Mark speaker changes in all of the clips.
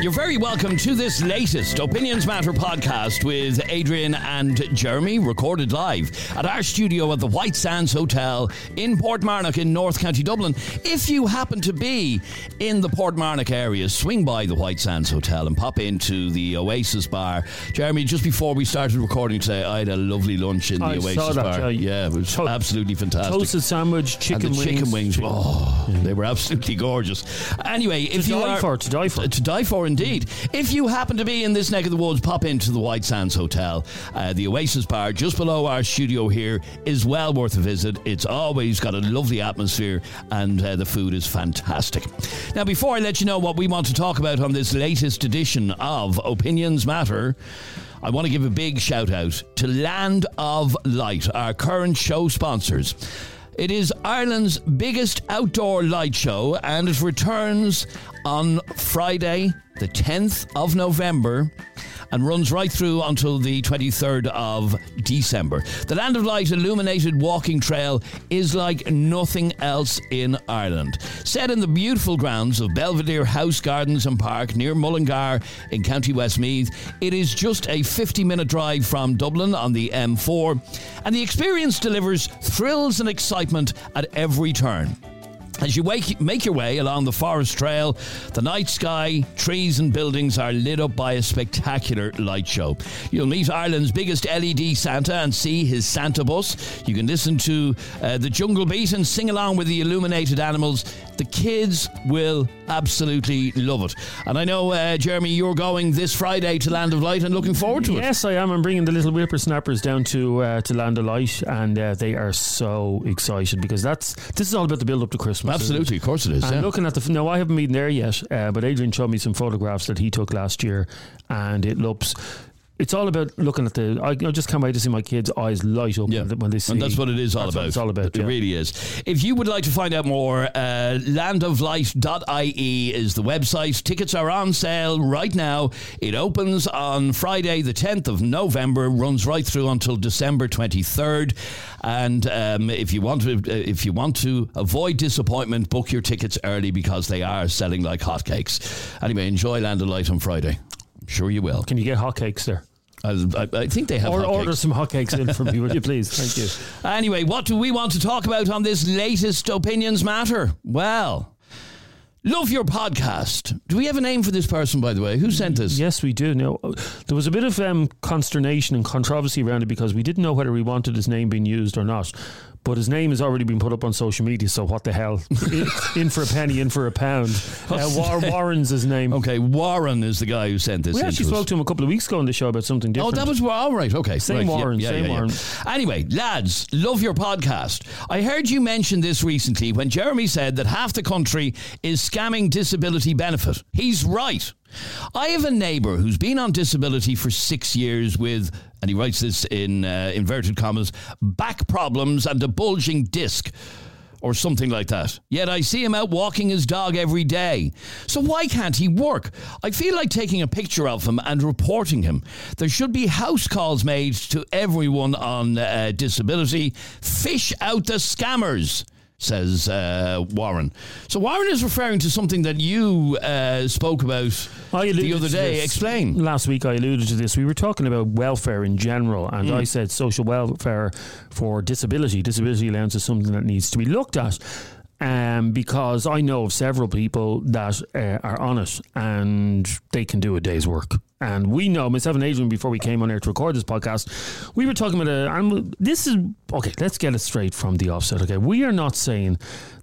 Speaker 1: You're very welcome to this latest Opinions Matter podcast with Adrian and Jeremy, recorded live at our studio at the White Sands Hotel in Portmarnock in North County Dublin. If you happen to be in the Portmarnock area, swing by the White Sands Hotel and pop into the Oasis Bar. Jeremy, just before we started recording today, I had a lovely lunch in the
Speaker 2: I
Speaker 1: Oasis Bar.
Speaker 2: yeah.
Speaker 1: yeah, it was
Speaker 2: To-
Speaker 1: absolutely fantastic.
Speaker 2: Toasted sandwich, chicken
Speaker 1: and the
Speaker 2: wings.
Speaker 1: chicken wings, oh, they were absolutely gorgeous. Anyway, if you
Speaker 2: die
Speaker 1: are
Speaker 2: for, to die for.
Speaker 1: to die for, indeed. If you happen to be in this neck of the woods, pop into the White Sands Hotel. Uh, the Oasis Bar, just below our studio here, is well worth a visit. It's always got a lovely atmosphere, and uh, the food is fantastic. Now, before I let you know what we want to talk about on this latest edition of Opinions Matter. I want to give a big shout out to Land of Light, our current show sponsors. It is Ireland's biggest outdoor light show and it returns on Friday, the 10th of November and runs right through until the 23rd of December. The Land of Light illuminated walking trail is like nothing else in Ireland. Set in the beautiful grounds of Belvedere House Gardens and Park near Mullingar in County Westmeath, it is just a 50 minute drive from Dublin on the M4, and the experience delivers thrills and excitement at every turn. As you wake, make your way along the forest trail, the night sky, trees, and buildings are lit up by a spectacular light show. You'll meet Ireland's biggest LED Santa and see his Santa bus. You can listen to uh, the Jungle Beat and sing along with the illuminated animals. The kids will absolutely love it. And I know, uh, Jeremy, you're going this Friday to Land of Light and looking forward to it.
Speaker 2: Yes, I am. I'm bringing the little whippersnappers down to uh, to Land of Light, and uh, they are so excited because that's this is all about the build up to Christmas. Isn't?
Speaker 1: Absolutely, of course it is.
Speaker 2: And
Speaker 1: yeah.
Speaker 2: looking at the no, I haven't been there yet, uh, but Adrian showed me some photographs that he took last year, and it looks. It's all about looking at the. I, I just can't wait to see my kids' eyes light up
Speaker 1: Yeah.
Speaker 2: when, they, see.
Speaker 1: And that's what it is all
Speaker 2: that's
Speaker 1: about.
Speaker 2: what it's all about.
Speaker 1: It
Speaker 2: yeah.
Speaker 1: really is. If you would like to find out more, uh, landoflight.ie is the website. Tickets are on sale right now. It opens on Friday, the 10th of November, runs right through until December 23rd. And um, if you want to, uh, if you want to avoid disappointment, book your tickets early because they are selling like hotcakes. Anyway, enjoy Land of Light on Friday. I'm sure you will.
Speaker 2: Can you get hotcakes there?
Speaker 1: I, I, think they have
Speaker 2: Or
Speaker 1: hotcakes.
Speaker 2: order some hotcakes in for me, would you please? Thank you.
Speaker 1: Anyway, what do we want to talk about on this latest Opinions Matter? Well, love your podcast. Do we have a name for this person, by the way? Who sent this?
Speaker 2: Yes, we do. No, there was a bit of um, consternation and controversy around it because we didn't know whether we wanted his name being used or not. But his name has already been put up on social media, so what the hell? in, in for a penny, in for a pound. Uh, War- Warren's his name.
Speaker 1: Okay, Warren is the guy who sent this.
Speaker 2: we actually
Speaker 1: us.
Speaker 2: spoke to him a couple of weeks ago on the show about something different.
Speaker 1: Oh, that was all right. Okay,
Speaker 2: Same
Speaker 1: right.
Speaker 2: Warren,
Speaker 1: Yeah,
Speaker 2: same
Speaker 1: yeah, yeah.
Speaker 2: Warren.
Speaker 1: Anyway, lads, love your podcast. I heard you mention this recently when Jeremy said that half the country is scamming disability benefit. He's right. I have a neighbour who's been on disability for six years with, and he writes this in uh, inverted commas, back problems and a bulging disc or something like that. Yet I see him out walking his dog every day. So why can't he work? I feel like taking a picture of him and reporting him. There should be house calls made to everyone on uh, disability. Fish out the scammers. Says uh, Warren. So Warren is referring to something that you uh, spoke about the other day. Explain.
Speaker 2: Last week I alluded to this. We were talking about welfare in general, and
Speaker 1: Mm.
Speaker 2: I said social welfare for disability. Disability allowance is something that needs to be looked at. Um, because I know of several people that uh, are on it and they can do a day's work. And we know, myself and Adrian, before we came on here to record this podcast, we were talking about a. And this is okay. Let's get it straight from the offset. Okay, we are not saying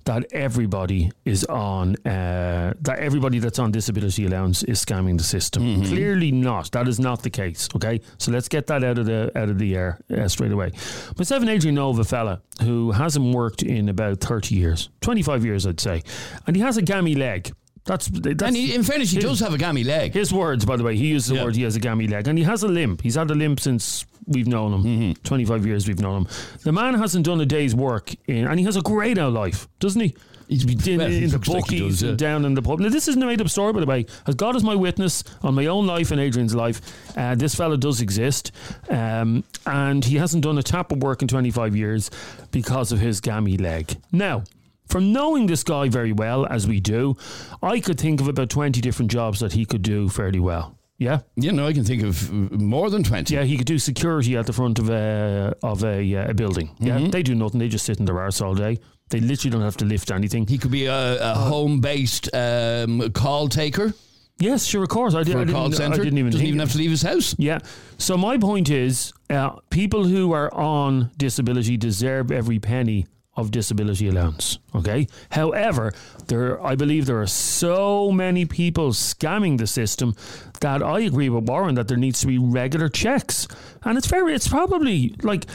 Speaker 2: that everybody is on uh, that everybody that's on disability allowance is scamming the system. Clearly not. That is not the case. Okay, so let's get that out of the out of the air uh, straight away. Myself and Adrian know of a fella who hasn't worked in about thirty years, twenty five years, I'd say, and he has a gammy leg. That's, that's
Speaker 1: And he, in fairness, he
Speaker 2: his-
Speaker 1: does have a gammy leg.
Speaker 2: his words, by the way, he uses the
Speaker 1: Yeah.
Speaker 2: word he has a gammy leg, and he has a limp. He's had a limp since we've known him.
Speaker 1: Mm-hmm.
Speaker 2: 25 years we've known him. The man hasn't done a day's work, in, and he has a greyed out life, doesn't he? He's been
Speaker 1: Well,
Speaker 2: in, in the
Speaker 1: like
Speaker 2: bookies
Speaker 1: does, yeah.
Speaker 2: down in the pub. Now, this isn't a made up story, by the way. As God is my witness on my own life and Adrian's life, uh, this fella does exist. Um, and he hasn't done a tap of work in 25 years because of his gammy leg. Now, from knowing this guy very well, as we do, I could think of about 20 different jobs that he could do fairly well. Yeah?
Speaker 1: You know, I can think of uh, more than 20.
Speaker 2: Yeah, he could do security at the front of a of a, uh, a building. Yeah,
Speaker 1: Mm-hmm.
Speaker 2: they do nothing. They just sit in their arse all day. They literally don't have to lift anything.
Speaker 1: He could be a, a home based um, call taker
Speaker 2: Yes, sure, of course. I, did, I
Speaker 1: a
Speaker 2: didn't.
Speaker 1: call centre.
Speaker 2: I didn't even
Speaker 1: Doesn't even have to leave his house.
Speaker 2: Yeah. So my point is, uh, people who are on disability deserve every penny of disability allowance. Okay. However, there, I believe there are so many people scamming the system that I agree with Warren that there needs to be regular checks. And it's very, it's probably like,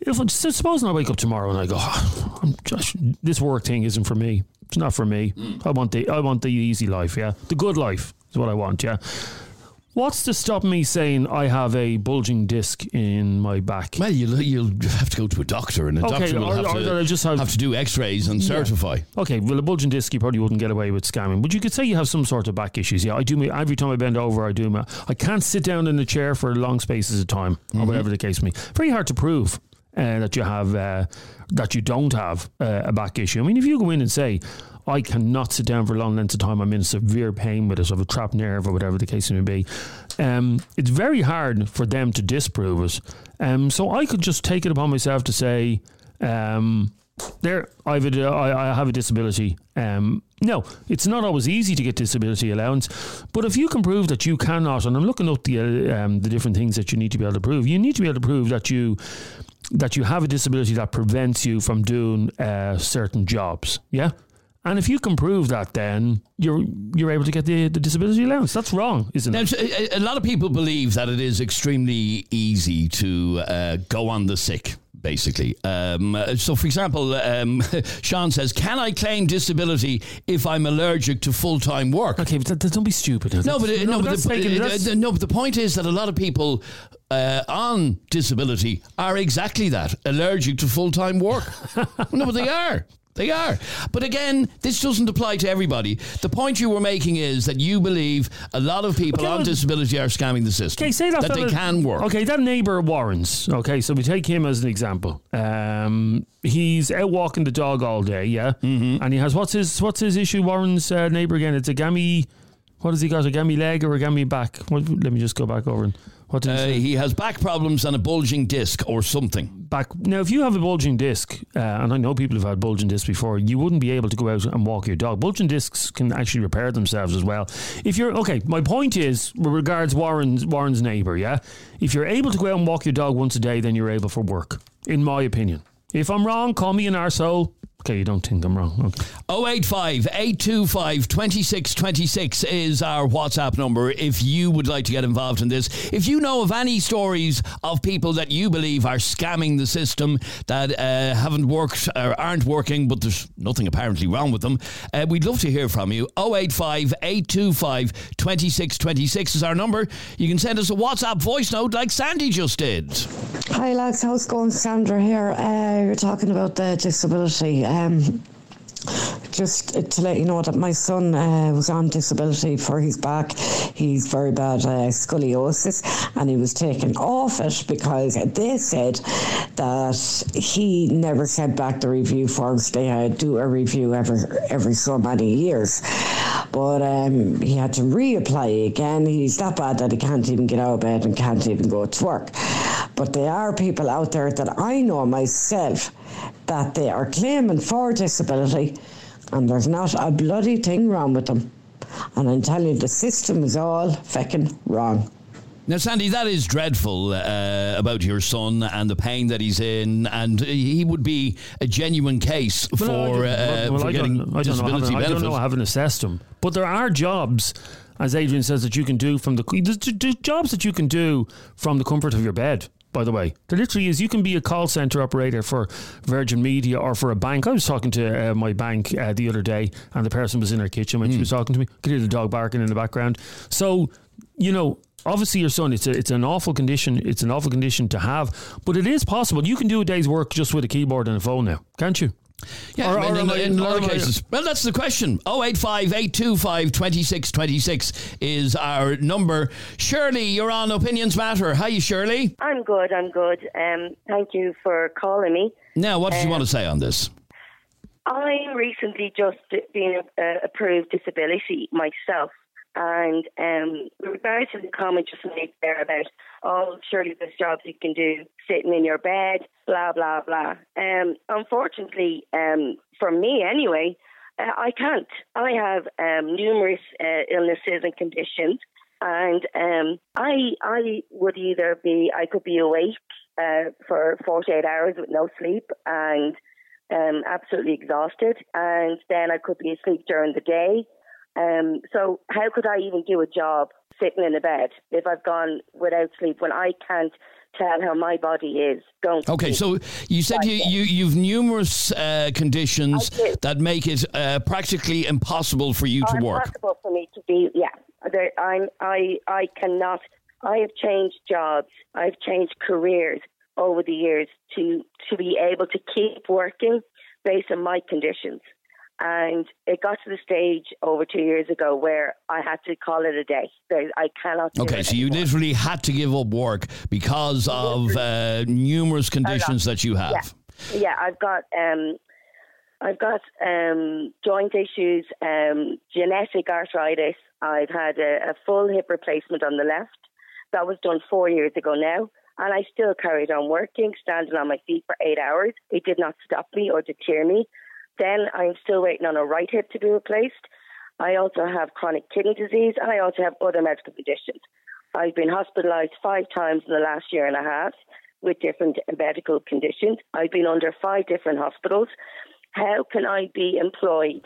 Speaker 2: if suppose I wake up tomorrow and I go, "Oh, I'm just, this work thing isn't for me. It's not for me. I want the, I want the easy life. Yeah, the good life is what I want. Yeah. What's to stop me saying I have a bulging disc in my back?
Speaker 1: Well, you'll, you'll have to go to a doctor, and a
Speaker 2: Okay,
Speaker 1: doctor will
Speaker 2: or-
Speaker 1: have,
Speaker 2: or
Speaker 1: to,
Speaker 2: I just have-
Speaker 1: have to do x rays and certify.
Speaker 2: Okay, well, a bulging disc you probably wouldn't get away with scamming, but you could say you have some sort of back issues. Yeah, I do. Every time I bend over, I do. My, I can't sit down in a chair for long spaces of time, or whatever the case may be. Very hard to prove uh, that you have uh, that you don't have uh, a back issue. I mean, if you go in and say. I cannot sit down for a long lengths of time. I'm in severe pain with it, of a trapped nerve, or whatever the case may be. Um, it's very hard for them to disprove it. Um, so I could just take it upon myself to say, um, there, I've I, I have a disability. Um, no, it's not always easy to get disability allowance, but if you can prove that you cannot, and I'm looking up the um, the different things that you need to be able to prove, you need to be able to prove that you that you have a disability that prevents you from doing uh, certain jobs. Yeah. And if you can prove that, then you're you're able to get the, the disability allowance. That's wrong, isn't
Speaker 1: Now,
Speaker 2: it?
Speaker 1: a, a lot of people believe that it is extremely easy to uh, go on the sick. Basically, um, uh, so for example, um, Sean says, "Can I claim disability if I'm allergic to full time work?"
Speaker 2: Okay, but that, that- don't be stupid.
Speaker 1: No, but uh, no, but the,
Speaker 2: taking-
Speaker 1: uh, uh, no, but the point is that a lot of people uh, on disability are exactly that allergic to full time work. no, but they are. They are. But again, this doesn't apply to everybody. The point you were making is that you believe a lot of people
Speaker 2: Okay,
Speaker 1: on
Speaker 2: well-
Speaker 1: disability are scamming the system.
Speaker 2: Okay, say that,
Speaker 1: they
Speaker 2: fella-
Speaker 1: can work.
Speaker 2: Okay, that neighbour Warren's. Okay, so we take him as an example. Um, he's out walking the dog all day, yeah, mm-hmm. and he has what's his what's his issue? Warren's uh, neighbour again. It's a gammy. What has he got? A gammy leg or a gammy back? What, let me just go back over and what did he
Speaker 1: Uh,
Speaker 2: say?
Speaker 1: he has back problems and a bulging disc or something.
Speaker 2: back. Now, if you have a bulging disc, uh, and I know people who've had bulging discs before, you wouldn't be able to go out and walk your dog. Bulging discs can actually repair themselves as well. If you're okay, my point is with regards Warren's Warren's neighbour. Yeah, if you're able to go out and walk your dog once a day, then you're able for work. In my opinion, if I'm wrong, call me an arsehole. Okay, you don't think I'm wrong. Okay.
Speaker 1: 085 825 2626 is our WhatsApp number if you would like to get involved in this. If you know of any stories of people that you believe are scamming the system that uh, haven't worked or aren't working, but there's nothing apparently wrong with them, uh, we'd love to hear from you. 085 825 2626 is our number. You can send us a WhatsApp voice note like Sandy just did.
Speaker 3: Hi lads, how's it going? Sandra here. Uh, you're talking about the disability. Um, just to let you know that my son uh, was on disability for his back. He's very bad uh, scoliosis, and he was taken off it because they said that he never sent back the review forms. They uh, do a review every every so many years, but um, he had to reapply again. He's that bad that he can't even get out of bed and can't even go to work. But there are people out there that I know myself that they are claiming for disability and there's not a bloody thing wrong with them. And I'm telling you, the system is all fucking wrong.
Speaker 1: Now, Sandy, that is dreadful uh, about your son and the pain that he's in, and he would be a genuine case for,
Speaker 2: Well, I
Speaker 1: uh,
Speaker 2: don't- well,
Speaker 1: for
Speaker 2: I
Speaker 1: getting
Speaker 2: don't, I know, I
Speaker 1: disability
Speaker 2: haven't, I don't know, I haven't assessed him, But there are jobs, as Adrian says, that you can do from the there's, there's jobs that you can do from the comfort of your bed. By the way, there literally is. You can be a call center operator for Virgin Media or for a bank. I was talking to uh, my bank uh, the other day, and the person was in her kitchen when she was talking to me. Could hear the dog barking in the background. So, you know, obviously your son, it's a, it's an awful condition. It's an awful condition to have, but it is possible. You can do a day's work just with a keyboard and a phone now, can't you?
Speaker 1: Yeah,
Speaker 2: Or- or
Speaker 1: in,
Speaker 2: am I-
Speaker 1: in a lot of
Speaker 2: am I-
Speaker 1: cases. Well, that's the question. 085 825 2626 is our number. Shirley, you're on Opinions Matter. Hi, Shirley.
Speaker 4: I'm good. I'm good. Um, thank you for calling me.
Speaker 1: Now, what did you
Speaker 4: Um,
Speaker 1: want to say on this?
Speaker 4: I recently just been uh, approved disability myself, and um, with regards the comment just made there about, oh, surely there's jobs you can do sitting in your bed, blah blah blah. Um, unfortunately, um, for me anyway, uh, I can't. I have um, numerous uh, illnesses and conditions, and um, I I would either be I could be awake uh, for 48 hours with no sleep and um, absolutely exhausted, and then I could be asleep during the day. Um, so how could I even do a job sitting in a bed if I've gone without sleep when I can't tell how my body is going?
Speaker 1: Okay, so you said you, you, you've numerous uh, conditions that make it uh, practically impossible for you to
Speaker 4: Or
Speaker 1: work.
Speaker 4: Impossible for me to be. Yeah, there, I'm. I. I cannot. I have changed jobs. I've changed careers over the years to to be able to keep working based on my conditions. And it got to the stage over two years ago where I had to call it a day. I cannot. do
Speaker 1: Okay, so you
Speaker 4: anymore.
Speaker 1: literally had to give up work because of uh, numerous conditions that you have.
Speaker 4: Yeah, I've got um, I've got um, joint issues, um, genetic arthritis. I've had a, a full hip replacement on the left. That was done four years ago now, and I still carried on working, standing on my feet for eight hours. It did not stop me or deter me. Then I'm still waiting on a right hip to be replaced. I also have chronic kidney disease, and I also have other medical conditions. I've been hospitalised five times in the last year and a half with different medical conditions. I've been under five different hospitals. How can I be employed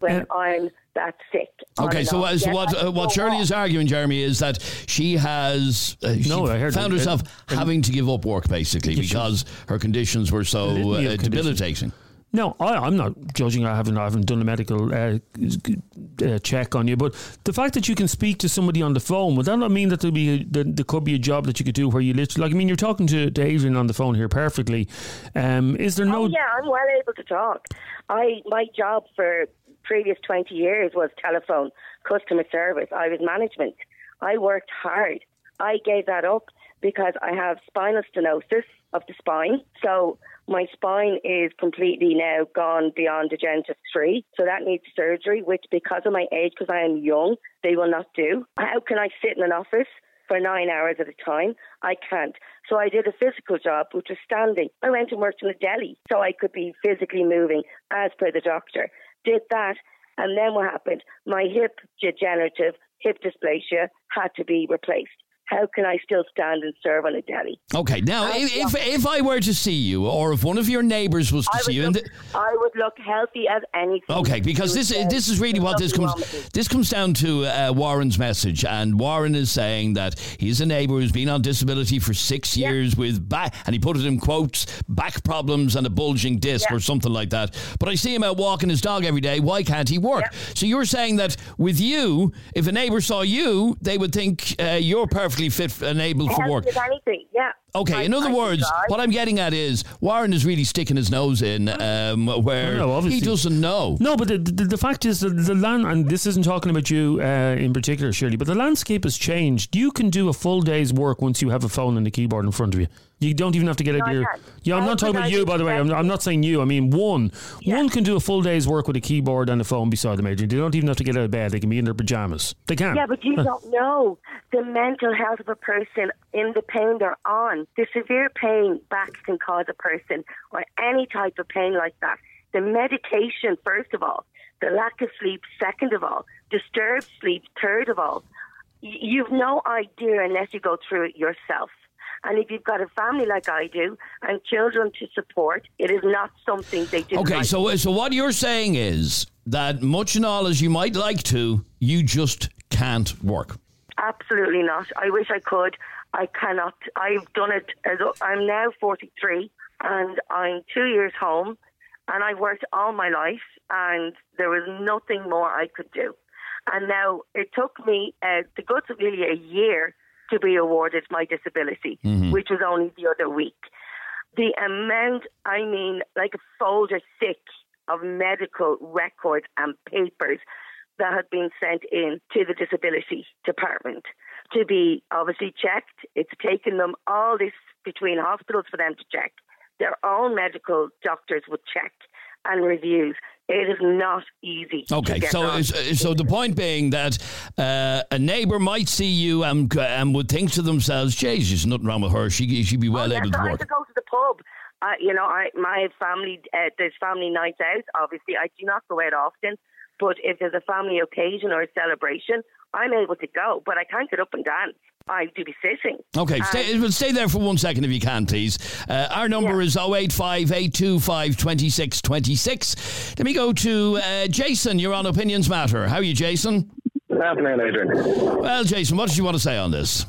Speaker 4: when I'm that sick?
Speaker 1: Okay, so,
Speaker 4: off?
Speaker 1: uh, so what uh, what Shirley is arguing, Jeremy, is that she has uh, she
Speaker 2: No, I heard
Speaker 1: found
Speaker 2: it.
Speaker 1: herself
Speaker 2: Uh,
Speaker 1: having to give up work basically because her conditions were so
Speaker 2: litany of
Speaker 1: uh,
Speaker 2: conditions.
Speaker 1: debilitating.
Speaker 2: No, I, I'm not judging. I haven't. I haven't done a medical uh, uh, check on you, but the fact that you can speak to somebody on the phone would that not mean that there be a, that there could be a job that you could do where you literally like? I mean, you're talking to, to Adrian on the phone here perfectly. Um, is there no?
Speaker 4: Oh, yeah, I'm well able to talk. I my job for previous 20 years was telephone customer service. I was management. I worked hard. I gave that up because I have spinal stenosis of the spine. So my spine is completely now gone beyond the degenerative three. So that needs surgery, which because of my age, because I am young, they will not do. How can I sit in an office for nine hours at a time. I can't. So I did a physical job, which was standing. I went and worked in a deli so I could be physically moving as per the doctor. Did that, and then what happened? My hip degenerative hip dysplasia had to be replaced. How can I still stand and serve on a deli?
Speaker 1: Okay, now if, if if I were to see you, or if one of your neighbours was to see you, and
Speaker 4: look,
Speaker 1: th-
Speaker 4: I would look healthy as anything.
Speaker 1: Okay, because this
Speaker 4: say,
Speaker 1: this is really what this comes
Speaker 4: wrong with me."
Speaker 1: this comes down to uh, Warren's message, and Warren is saying that he's a neighbour who's been on disability for six years with back, and he put it in quotes, back problems and a bulging disc
Speaker 4: Yeah.
Speaker 1: or something like that. But I see him out walking his dog every day. Why can't he work?
Speaker 4: Yeah.
Speaker 1: So you're saying that with you, if a neighbour saw you, they would think uh, you're fit and able for work.
Speaker 4: anything, yeah.
Speaker 1: Okay,
Speaker 4: I-
Speaker 1: in other
Speaker 4: I
Speaker 1: words,
Speaker 4: drive.
Speaker 1: what I'm getting at is Warren is really sticking his nose in um, where
Speaker 2: No, obviously.
Speaker 1: he doesn't know.
Speaker 2: No, but the, the, the fact is that the land, and this isn't talking about you uh, in particular, Shirley, but the landscape has changed. You can do a full day's work once you have a phone and a keyboard in front of you. You don't even have to get out
Speaker 4: No,
Speaker 2: of your. Yeah, I'm not talking about you, by the way. I'm. I'm not saying you. I mean, one.
Speaker 4: Yeah.
Speaker 2: One can do a full day's work with a keyboard and a phone beside them, Adrian. They don't even have to get out of bed. They can be in their pajamas. They can.
Speaker 4: Yeah, but you don't know the mental health of a person in the pain they're on. The severe pain back can cause a person, or any type of pain like that. The medication, first of all, the lack of sleep, second of all, disturbed sleep, third of all. You've no idea unless you go through it yourself. And if you've got a family like I do and children to support, it is not something they do.
Speaker 1: Okay, so so what you're saying is that much and all as you might like to, you just can't work.
Speaker 4: Absolutely not. I wish I could. I cannot. I've done it. As I'm now 43 and I'm two years home and I've worked all my life and there was nothing more I could do. And now it took me uh, the guts of nearly a year to be awarded my disability, which was only the other week. the amount, I mean, like a folder thick of medical records and papers that had been sent in to the disability department to be obviously checked. It's taken them all this between hospitals for them to check. Their own medical doctors would check and reviews. It is not easy.
Speaker 1: Okay, so so the point being that uh, a neighbour might see you and and would think to themselves, "Jesus, there's nothing wrong with her. She she'd be well
Speaker 4: oh,
Speaker 1: able to work." I
Speaker 4: to go to the pub. Uh, you know, I my family uh, there's family nights out. Obviously, I do not go out often, but if there's a family occasion or a celebration, I'm able to go, but I can't get up and dance. I do be sitting.
Speaker 1: Okay, stay, well, stay there for one second if you can, please. Uh, our number yeah. is 085 825 2626. Let me go to uh, Jason. You're on Opinions Matter. How are you, Jason?
Speaker 5: Good afternoon, Adrian.
Speaker 1: Well, Jason, what did you want to say on this?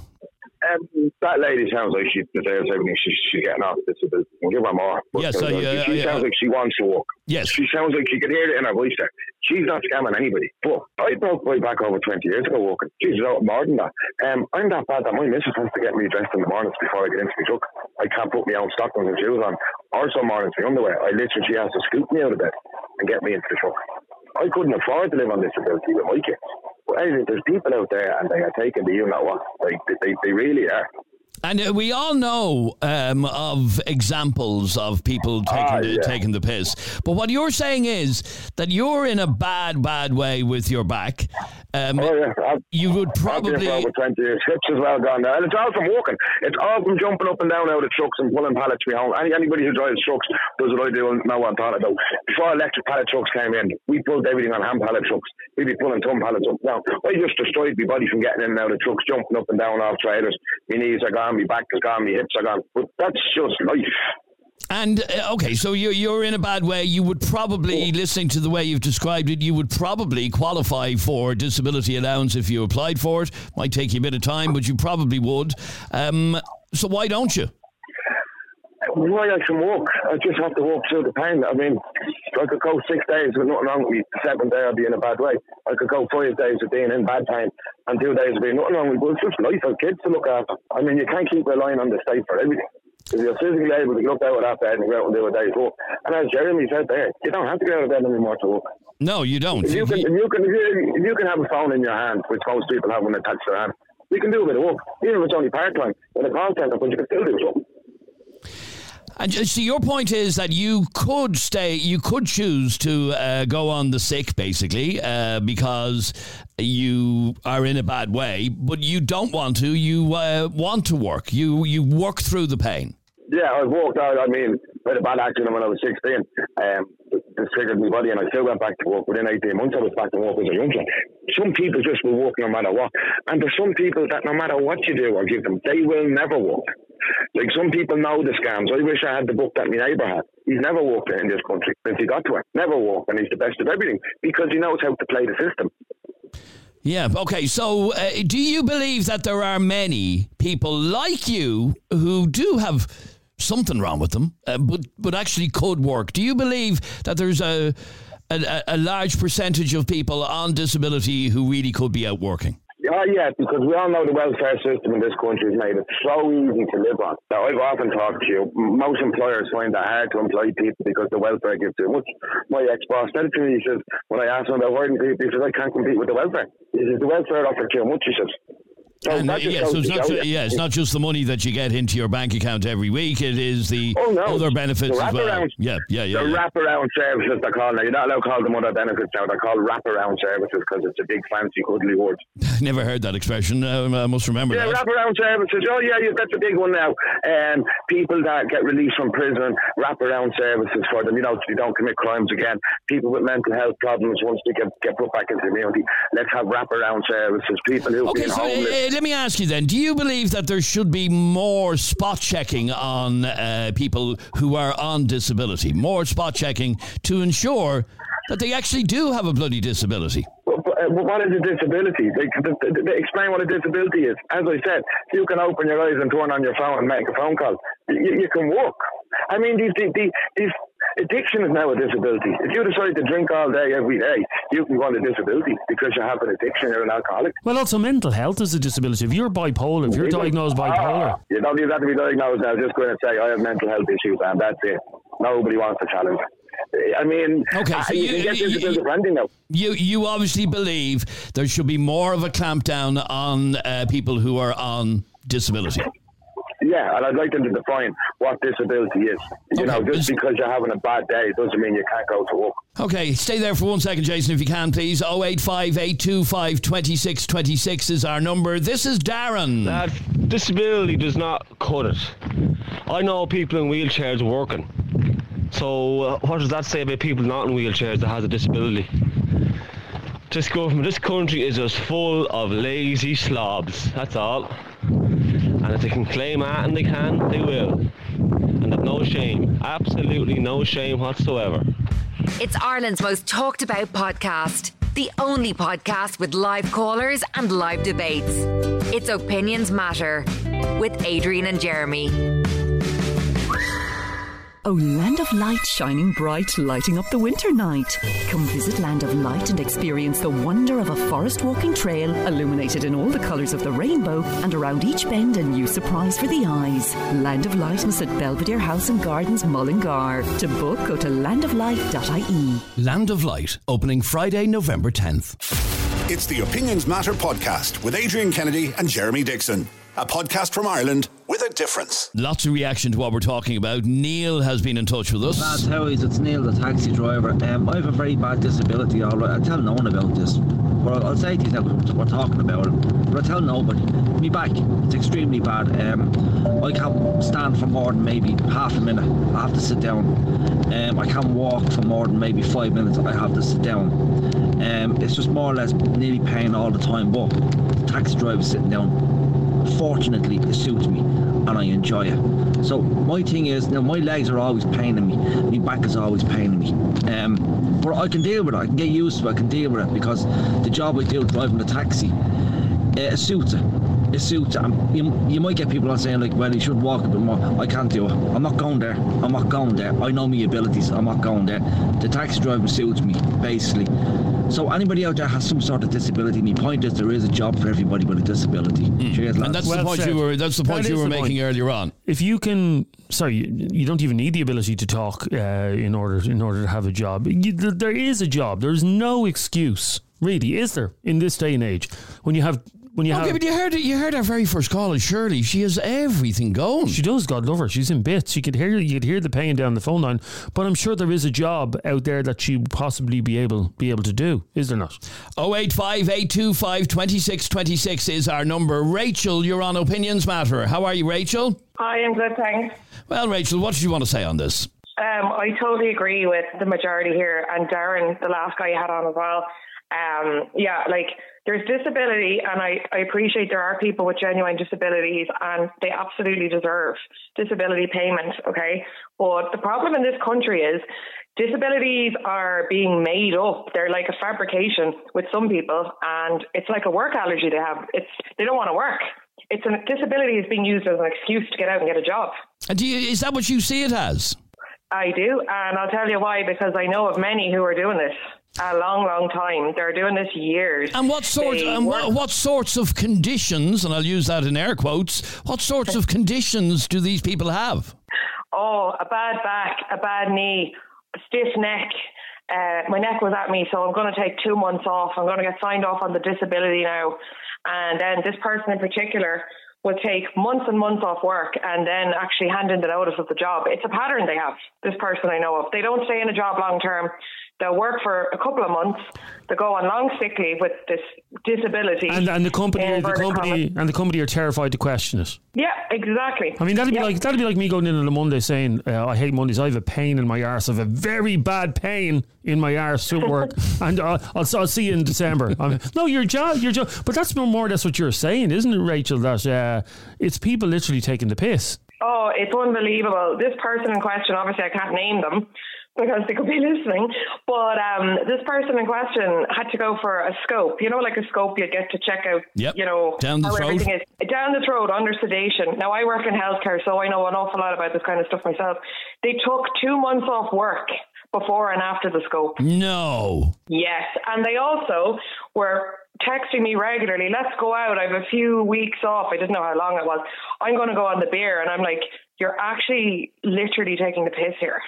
Speaker 5: That lady sounds like she deserves everything she's, she's getting off disability. We'll give her more.
Speaker 1: Yes, uh,
Speaker 5: uh, she sounds like she wants to walk.
Speaker 1: Yes.
Speaker 5: She sounds like she could hear it in her voice there. She's not scamming anybody. But I broke my back over 20 years ago walking. She's a more than that. Um, I'm that bad that my missus has to get me dressed in the mornings before I get into my truck. I can't put my own stockings and shoes on. Or some mornings my underwear. I literally, she has to scoop me out of bed and get me into the truck. I couldn't afford to live on disability with my kids. Anyway, there's people out there and they are taking the you know what. Like, they, they really are.
Speaker 1: And we all know um, of examples of people taking, ah, the, taking the piss. But what you're saying is that you're in a bad, bad way with your back.
Speaker 5: Um, oh, yeah. I've,
Speaker 1: you would probably.
Speaker 5: I've been 20 years. Hips as well gone now. And it's all from walking. It's all from jumping up and down out of trucks and pulling pallets behind. Any, anybody who drives trucks does what I do and know what I'm talking about. Before electric pallet trucks came in, we pulled everything on hand pallet trucks. We'd be pulling ton pallets up. Now, I just destroyed my body from getting in and out of trucks, jumping up and down off trailers. My knees are gone, my back is gone, my hips are gone. But that's just life.
Speaker 1: And uh, okay, so you're you're in a bad way. You would probably, listening to the way you've described it, you would probably qualify for disability allowance if you applied for it. Might take you a bit of time, but you probably would. Um, so why don't you?
Speaker 5: Why I can walk. I just have to walk through the pain. I mean, I could go six days with nothing wrong with me. The seventh day I'd be in a bad way. I could go five days of being in bad pain and two days of being nothing wrong with me. But it's just life for kids to look after. I mean, you can't keep relying on the state for everything. If you're physically able to get up out bed and go out and do a day's work. And as Jeremy said there, you don't have to get out of bed anymore to walk.
Speaker 1: No, you don't.
Speaker 5: If you can, if you can, if you, if you can have a phone in your hand, which most people have when they touch their hand, you can do a bit of walk, Even if it's only part time in a call centre, but you can still do something.
Speaker 1: And see, your point is that you could stay, you could choose to uh, go on the sick, basically, uh, because you are in a bad way, but you don't want to. You uh, want to work. You you work through the pain.
Speaker 5: Yeah, I walked out. I mean, had a bad accident when I was 16. Um, triggered my body, and I still went back to work. Within 18 months, I was back to work as a young Some people just will walk no matter what. And there's some people that no matter what you do or give them, they will never walk. Like some people know the scams. I wish I had the book that my neighbour had. He's never walked in this country since he got to it. Never walked, and he's the best of everything because he knows how to play the system.
Speaker 1: Yeah. Okay. So, uh, do you believe that there are many people like you who do have something wrong with them, uh, but but actually could work? Do you believe that there's a, a a large percentage of people on disability who really could be out working?
Speaker 5: Oh, yeah, because we all know the welfare system in this country has made it so easy to live on. Now, I've often talked to you. Most employers find it hard to employ people because the welfare gives too much. My ex-boss said to me, he says, when I asked him about hiring people, he says, I can't compete with the welfare. He says, the welfare offers too much, he says.
Speaker 1: So and, uh, yeah, so it's not, ju- yeah, it's not just the money that you get into your bank account every week. It is the oh, no. other benefits as well. Yeah, yeah, yeah.
Speaker 5: The
Speaker 1: yeah.
Speaker 5: wraparound services they're called now. You're not allowed to call them other benefits now. They're called wraparound services because it's a big fancy cuddly word.
Speaker 1: Never heard that expression. Uh, I must remember
Speaker 5: yeah,
Speaker 1: that.
Speaker 5: wraparound services. Oh yeah, that's a big one now. Um, people that get released from prison, wraparound services for them. You know, they don't commit crimes again. People with mental health problems once they get, get put back into the community. Let's have wraparound services. People who've
Speaker 1: okay,
Speaker 5: been
Speaker 1: so,
Speaker 5: homeless.
Speaker 1: Uh, let me ask you then do you believe that there should be more spot checking on uh, people who are on disability? More spot checking to ensure that they actually do have a bloody disability?
Speaker 5: Uh, what is a disability? They, they, they, explain what a disability is. As I said, you can open your eyes and turn on your phone and make a phone call. You, you can walk. I mean, these, these, these addiction is now a disability. If you decide to drink all day, every day, you can go on a disability because you have an addiction, you're an alcoholic.
Speaker 2: Well, also mental health is a disability. If you're bipolar, if you're diagnosed bipolar,
Speaker 5: Ah, you don't have to be diagnosed now. Just going to say, I have mental health issues, and that's it. Nobody wants to challenge. I mean,
Speaker 1: Okay, so
Speaker 5: you,
Speaker 1: you-
Speaker 5: can get
Speaker 1: you-
Speaker 5: disability
Speaker 1: you-
Speaker 5: for now.
Speaker 1: You you obviously believe there should be more of a clampdown on uh, people who are on disability.
Speaker 5: Yeah, and I'd like them to define what disability is. You
Speaker 1: Okay,
Speaker 5: know,
Speaker 1: is-
Speaker 5: just because you're having a bad day doesn't mean you can't go to work.
Speaker 1: Okay, stay there for one second, Jason, if you can, please. 085 825 2626 is our number. This is Darren.
Speaker 6: That disability does not cut it. I know people in wheelchairs working. So uh, what does that say about people not in wheelchairs that has a disability? This government, this country is just full of lazy slobs. That's all. And if they can claim that and they can, they will. And no shame. Absolutely no shame whatsoever.
Speaker 7: It's Ireland's most talked about podcast. The only podcast with live callers and live debates. It's Opinions Matter with Adrian and Jeremy.
Speaker 8: Oh, Land of Light shining bright, lighting up the winter night. Come visit Land of Light and experience the wonder of a forest walking trail illuminated in all the colours of the rainbow and around each bend a new surprise for the eyes. Land of Lightness at Belvedere House and Gardens, Mullingar. To book, go to landoflight.ie.
Speaker 1: Land of Light, opening Friday, November 10th.
Speaker 9: It's the Opinions Matter podcast with Adrian Kennedy and Jeremy Dixon. A podcast from Ireland with a difference.
Speaker 1: Lots of reaction to what we're talking about. Neil has been in touch with us.
Speaker 10: Lads, how is it? It's Neil, the taxi driver. Um, I have a very bad disability, all right. I tell no one about this. But I'll, I'll say to you now, 'cause we're talking about it. But I tell nobody. Me back, it's extremely bad. Um, I can't stand for more than maybe half a minute. I have to sit down. Um, I can't walk for more than maybe five minutes. I have to sit down. Um, it's just more or less nearly pain all the time. But the taxi driver sitting down fortunately it suits me and I enjoy it. So my thing is now my legs are always paining me, my back is always paining me. Um, but I can deal with it. I can get used to it. I can deal with it because the job I do driving the taxi, uh, it suits it. It suits it. Um, You, you might get people on saying like, well, you should walk a bit more. I can't do it. I'm not going there. I'm not going there. I know my abilities. I'm not going there. The taxi driving suits me basically. So anybody out there has some sort of disability. My point is there is a job for everybody with a disability. Cheers,
Speaker 1: And that's
Speaker 2: Well
Speaker 1: the point
Speaker 2: said.
Speaker 1: you were that's the point
Speaker 2: is
Speaker 1: you were making
Speaker 2: point.
Speaker 1: earlier on.
Speaker 2: if you can, sorry, you, you don't even need the ability to talk uh, in order in order to have a job. You, there is a job. There's no excuse, really, is there, in this day and age when you have when you
Speaker 1: Okay,
Speaker 2: have.
Speaker 1: but you heard it. You heard our very first call, and Shirley, she has everything going.
Speaker 2: She does, God love her. She's in bits. You could hear you could hear the pain down the phone line. But I'm sure there is a job out there that she would possibly be able be able to do. Is there not?
Speaker 1: 085 825 2626 is our number. Rachel, you're on Opinions Matter. How are you, Rachel?
Speaker 11: I am good, thanks.
Speaker 1: Well, Rachel, what did you want to say on this?
Speaker 11: Um, I totally agree with the majority here, and Darren, the last guy you had on as well. Um, yeah, like there's disability, and I, I appreciate there are people with genuine disabilities, and they absolutely deserve disability payment. Okay, but the problem in this country is disabilities are being made up. They're like a fabrication with some people, and it's like a work allergy they have. It's they don't want to work. It's a disability is being used as an excuse to get out and get a job.
Speaker 1: And do you, is that what you see it as?
Speaker 11: I do, and I'll tell you why. Because I know of many who are doing this a long, long time. They're doing this years.
Speaker 1: And what sort
Speaker 11: They
Speaker 1: and what, what sorts of conditions, and I'll use that in air quotes, what sorts of conditions do these people have?
Speaker 11: Oh, a bad back, a bad knee, a stiff neck. Uh, my neck was at me, so I'm going to take two months off. I'm going to get signed off on the disability now. And then this person in particular will take months and months off work and then actually hand in the notice of the job. It's a pattern they have, this person I know of. They don't stay in a job long term. They'll work for a couple of months. They go on long sick leave with this disability.
Speaker 2: And and the company the company and the company are terrified to question it.
Speaker 11: Yeah, exactly.
Speaker 2: I mean, that'd be
Speaker 11: Yeah.
Speaker 2: like that'd be like me going in on a Monday saying, uh, "I hate Mondays. I have a pain in my arse. I have a very bad pain in my arse at work, and uh, I'll, I'll see you in December." I'm, no, your job, your job. But that's more or less what you're saying, isn't it, Rachel? That uh, it's people literally taking the piss.
Speaker 11: Oh, it's unbelievable. This person in question, obviously, I can't name them, because they could be listening. But um, this person in question had to go for a scope. You know, like a scope you get to check out.
Speaker 1: Yep.
Speaker 11: You know
Speaker 1: Down the
Speaker 11: how
Speaker 1: throat.
Speaker 11: everything is down the throat under sedation. Now I work in healthcare, so I know an awful lot about this kind of stuff myself. They took two months off work before and after the scope.
Speaker 1: No.
Speaker 11: Yes, and they also were texting me regularly. Let's go out. I have a few weeks off. I didn't know how long it was. I'm going to go on the beer, and I'm like, you're actually literally taking the piss here.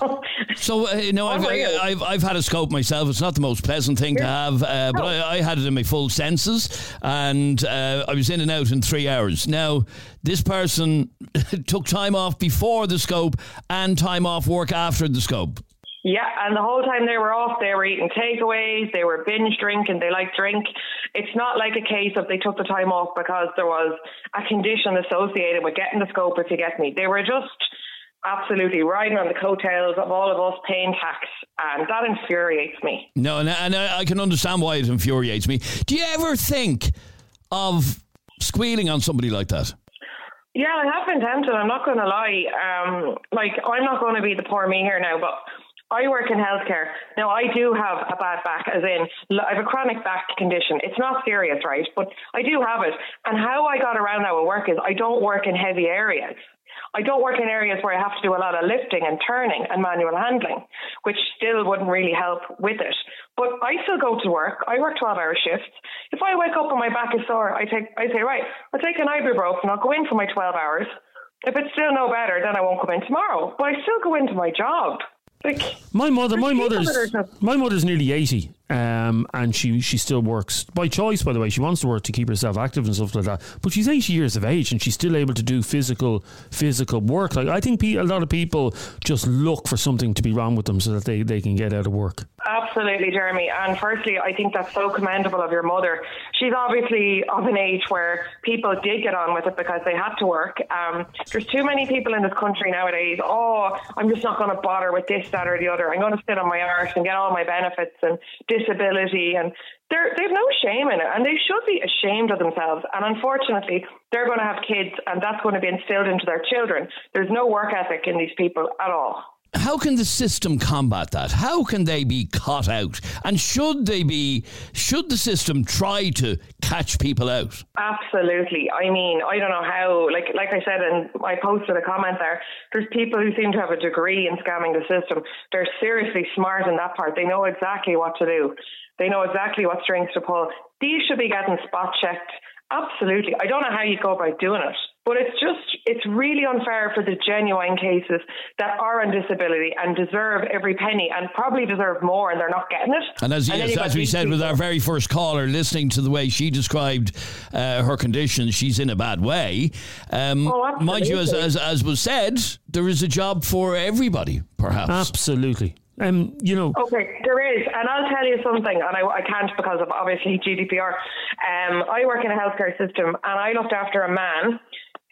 Speaker 1: So uh, no, I've,
Speaker 11: Unreal.
Speaker 1: I've I've had a scope myself. It's not the most pleasant thing to have, uh, but I, I had it in my full senses, and uh, I was in and out in three hours. Now, this person took time off before the scope and time off work after the scope.
Speaker 11: Yeah, and the whole time they were off, they were eating takeaways, they were binge drinking, they like drink. It's not like a case of they took the time off because there was a condition associated with getting the scope, if you get me. They were just absolutely riding on the coattails of all of us paying tax, and that infuriates me.
Speaker 1: No, and, and I can understand why it infuriates me. Do you ever think of squealing on somebody like that?
Speaker 11: Yeah, I have been tempted. I'm not going to lie. Um, like, I'm not going to be the poor me here now, but I work in healthcare. Now, I do have a bad back, as in, I have a chronic back condition. It's not serious, right? But I do have it. And how I got around that with work is I don't work in heavy areas. I don't work in areas where I have to do a lot of lifting and turning and manual handling, which still wouldn't really help with it. But I still go to work. I work 12 hour shifts. If I wake up and my back is sore, I take, I say, right, I'll take an ibuprofen. I'll go in for my 12 hours. If it's still no better, then I won't come in tomorrow. But I still go into my job. Like,
Speaker 2: My mother, my mother's,
Speaker 11: that are just-
Speaker 2: my mother's nearly eighty, um, and she she still works by choice. By the way, she wants to work to keep herself active and stuff like that. But she's eighty years of age, and she's still able to do physical physical work. Like I think a lot of people just look for something to be wrong with them so that they, they can get out of work.
Speaker 11: Absolutely, Jeremy. And firstly, I think that's so commendable of your mother. She's obviously of an age where people did get on with it because they had to work. Um, there's too many people in this country nowadays. Oh, I'm just not going to bother with this, that, or the other. I'm going to sit on my arse and get all my benefits and disability. And they're, they've no shame in it. And they should be ashamed of themselves. And unfortunately, they're going to have kids, and that's going to be instilled into their children. There's no work ethic in these people at all.
Speaker 1: How can the system combat that? How can they be caught out? And should they be? Should the system try to catch people out?
Speaker 11: Absolutely. I mean, I don't know how. Like, like I said, and I posted a comment there. There's people who seem to have a degree in scamming the system. They're seriously smart in that part. They know exactly what to do. They know exactly what strings to pull. These should be getting spot checked. Absolutely. I don't know how you go about doing it, but it's just, it's really unfair for the genuine cases that are on disability and deserve every penny and probably deserve more and they're not getting it.
Speaker 1: And as,
Speaker 11: then
Speaker 1: yes, as we
Speaker 11: these
Speaker 1: said with our very first caller, listening to the way she described uh, her condition, she's in a bad way. Um,
Speaker 11: Oh,
Speaker 1: mind you, as,
Speaker 11: absolutely.
Speaker 1: as, as was said, there is a job for everybody, perhaps.
Speaker 2: Absolutely. Um, you know,
Speaker 11: Okay, there is, and I'll tell you something, and I, I can't because of obviously GDPR. Um, I work in a healthcare system, and I looked after a man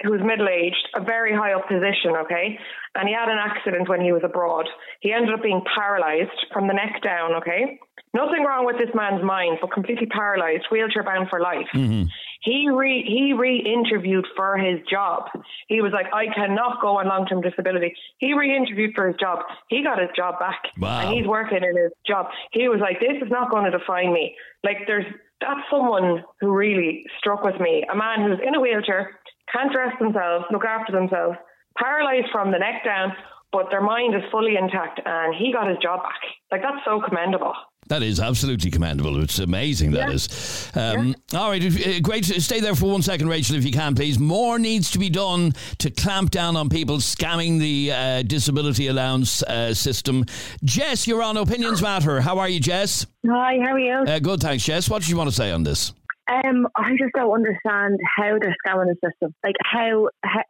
Speaker 11: who was middle aged, a very high up position, okay, and he had an accident when he was abroad. He ended up being paralysed from the neck down, okay. Nothing wrong with this man's mind, but completely paralysed, wheelchair bound for life. Mm-hmm. He re he re-interviewed for his job. He was like, I cannot go on long-term disability. He re-interviewed for his job. He got his job back,
Speaker 1: Wow.
Speaker 11: and he's working in his job. He was like, this is not going to define me. Like, there's that's someone who really struck with me. A man who's in a wheelchair, can't dress themselves, look after themselves, paralyzed from the neck down, but their mind is fully intact, and he got his job back. Like, that's so commendable.
Speaker 1: That is absolutely commendable. It's amazing, That
Speaker 11: Yeah.
Speaker 1: is. Um, All right, uh, great. Stay there for one second, Rachel, if you can, please. More needs to be done to clamp down on people scamming the uh, disability allowance uh, system. Jess, you're on Opinions Matter. How are you, Jess?
Speaker 12: Hi, how are you?
Speaker 1: Uh, good, thanks, Jess. What did you want to say on this?
Speaker 12: Um, I just don't understand how they're scamming the system. Like, how, how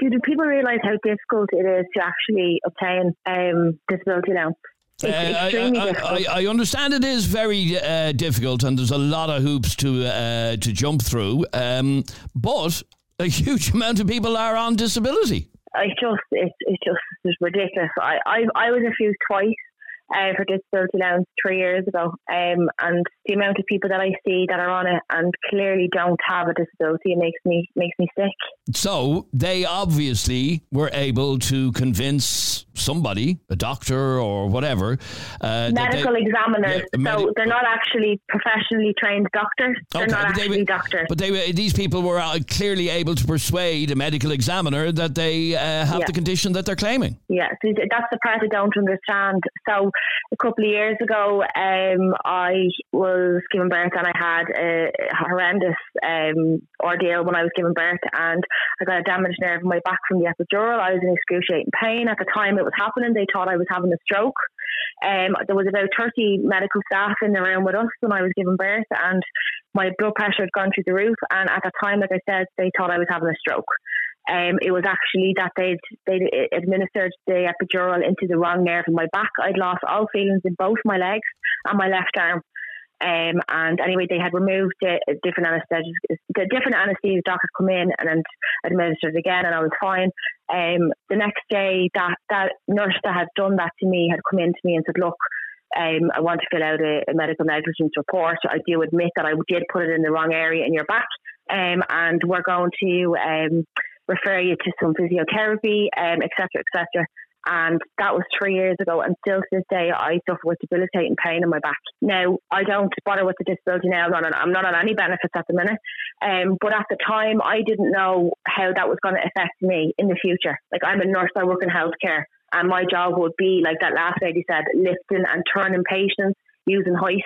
Speaker 12: do, do people realise how difficult it is to actually obtain um, disability? It's
Speaker 1: Uh, I- I. I, understand it is very uh, difficult, and there's a lot of hoops to uh, to jump through. Um, but a huge amount of people are on disability.
Speaker 12: I just, it's, it's just it's ridiculous. I, I, I was refused twice uh, for disability allowance three years ago, um, and the amount of people that I see that are on it and clearly don't have a disability it makes me makes me sick.
Speaker 1: So they obviously were able to convince somebody, a doctor or whatever. Uh,
Speaker 12: Medical
Speaker 1: they-
Speaker 12: examiners.
Speaker 1: Yeah, medi-
Speaker 12: so they're not actually professionally trained doctors. They're
Speaker 1: Okay,
Speaker 12: not
Speaker 1: but they
Speaker 12: actually doctors.
Speaker 1: But they were, these people were uh, clearly able to persuade a medical examiner that they uh, have
Speaker 12: Yeah.
Speaker 1: the condition that they're claiming.
Speaker 12: Yeah, so that's the part I don't understand. So a couple of years ago, um, I was given birth and I had a horrendous um, ordeal when I was giving birth, and I got a damaged nerve in my back from the epidural. I was in excruciating pain at the time it was happening. They thought I was having a stroke. Um, there was about 30 medical staff in the room with us when I was giving birth, and my blood pressure had gone through the roof. And at the time, like I said, they thought I was having a stroke. Um, it was actually that they'd, they'd administered the epidural into the wrong nerve in my back. I'd lost all feelings in both my legs and my left arm. Um, and anyway, they had removed the different anesthesia, the different anesthesia doctors come in and then administered it again, and I was fine. Um, the next day, that that nurse that had done that to me had come in to me and said, "Look, um, I want to fill out a, a medical negligence report. I do admit that I did put it in the wrong area in your back, um, and we're going to um, refer you to some physiotherapy, um, etc." cetera, et cetera. And that was three years ago, and still to this day, I suffer with debilitating pain in my back. Now, I don't bother with the disability now. I'm not on, I'm not on any benefits at the minute. Um, but at the time, I didn't know how that was going to affect me in the future. Like, I'm a nurse, I work in healthcare, and my job would be, like that last lady said, lifting and turning patients using hoists.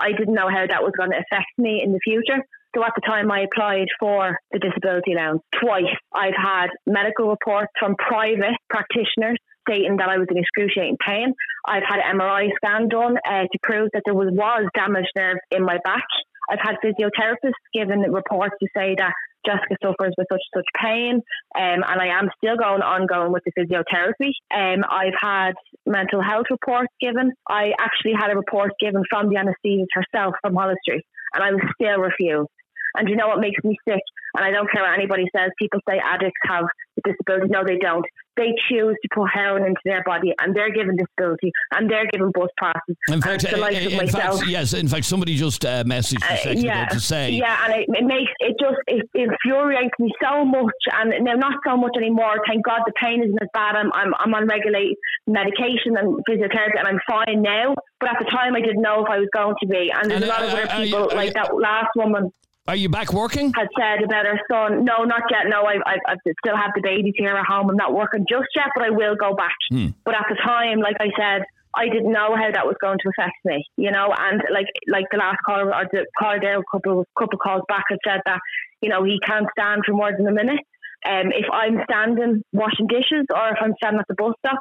Speaker 12: I didn't know how that was going to affect me in the future. So at the time I applied for the disability allowance twice. I've had medical reports from private practitioners stating that I was in excruciating pain. I've had an MRI scan done uh, to prove that there was, was damaged nerve in my back. I've had physiotherapists given reports to say that Jessica suffers with such such pain, um, and I am still going ongoing with the physiotherapy. Um, I've had mental health reports given. I actually had a report given from the anaesthetist herself from Holles Street, and I was still refused. And you know what makes me sick? And I don't care what anybody says. People say addicts have disability. No, they don't. They choose to put heroin into their body, and they're given disability, and they're given bus passes.
Speaker 1: In fact, uh, in
Speaker 12: myself.
Speaker 1: fact, yes. In fact, somebody just uh, messaged
Speaker 12: Uh, yeah,
Speaker 1: to say,
Speaker 12: yeah, and it, it makes it just it infuriates me so much, and now not so much anymore. Thank God the pain isn't as bad. I'm I'm, I'm on regulated medication and physiotherapy, and I'm fine now. But at the time, I didn't know if I was going to be, and there's
Speaker 1: And,
Speaker 12: a lot of
Speaker 1: uh,
Speaker 12: other
Speaker 1: you-
Speaker 12: people like that last woman
Speaker 1: "Are you back working?"
Speaker 12: had said about her son. No, not yet. No, I, I, I still have the babies here at home. I'm not working just yet, but I will go back.
Speaker 1: Hmm.
Speaker 12: But at the time, like I said, I didn't know how that was going to affect me, you know. And like like the last caller or the caller there a couple couple calls back had said that you know he can't stand for more than a minute. Um, if I'm standing washing dishes or if I'm standing at the bus stop,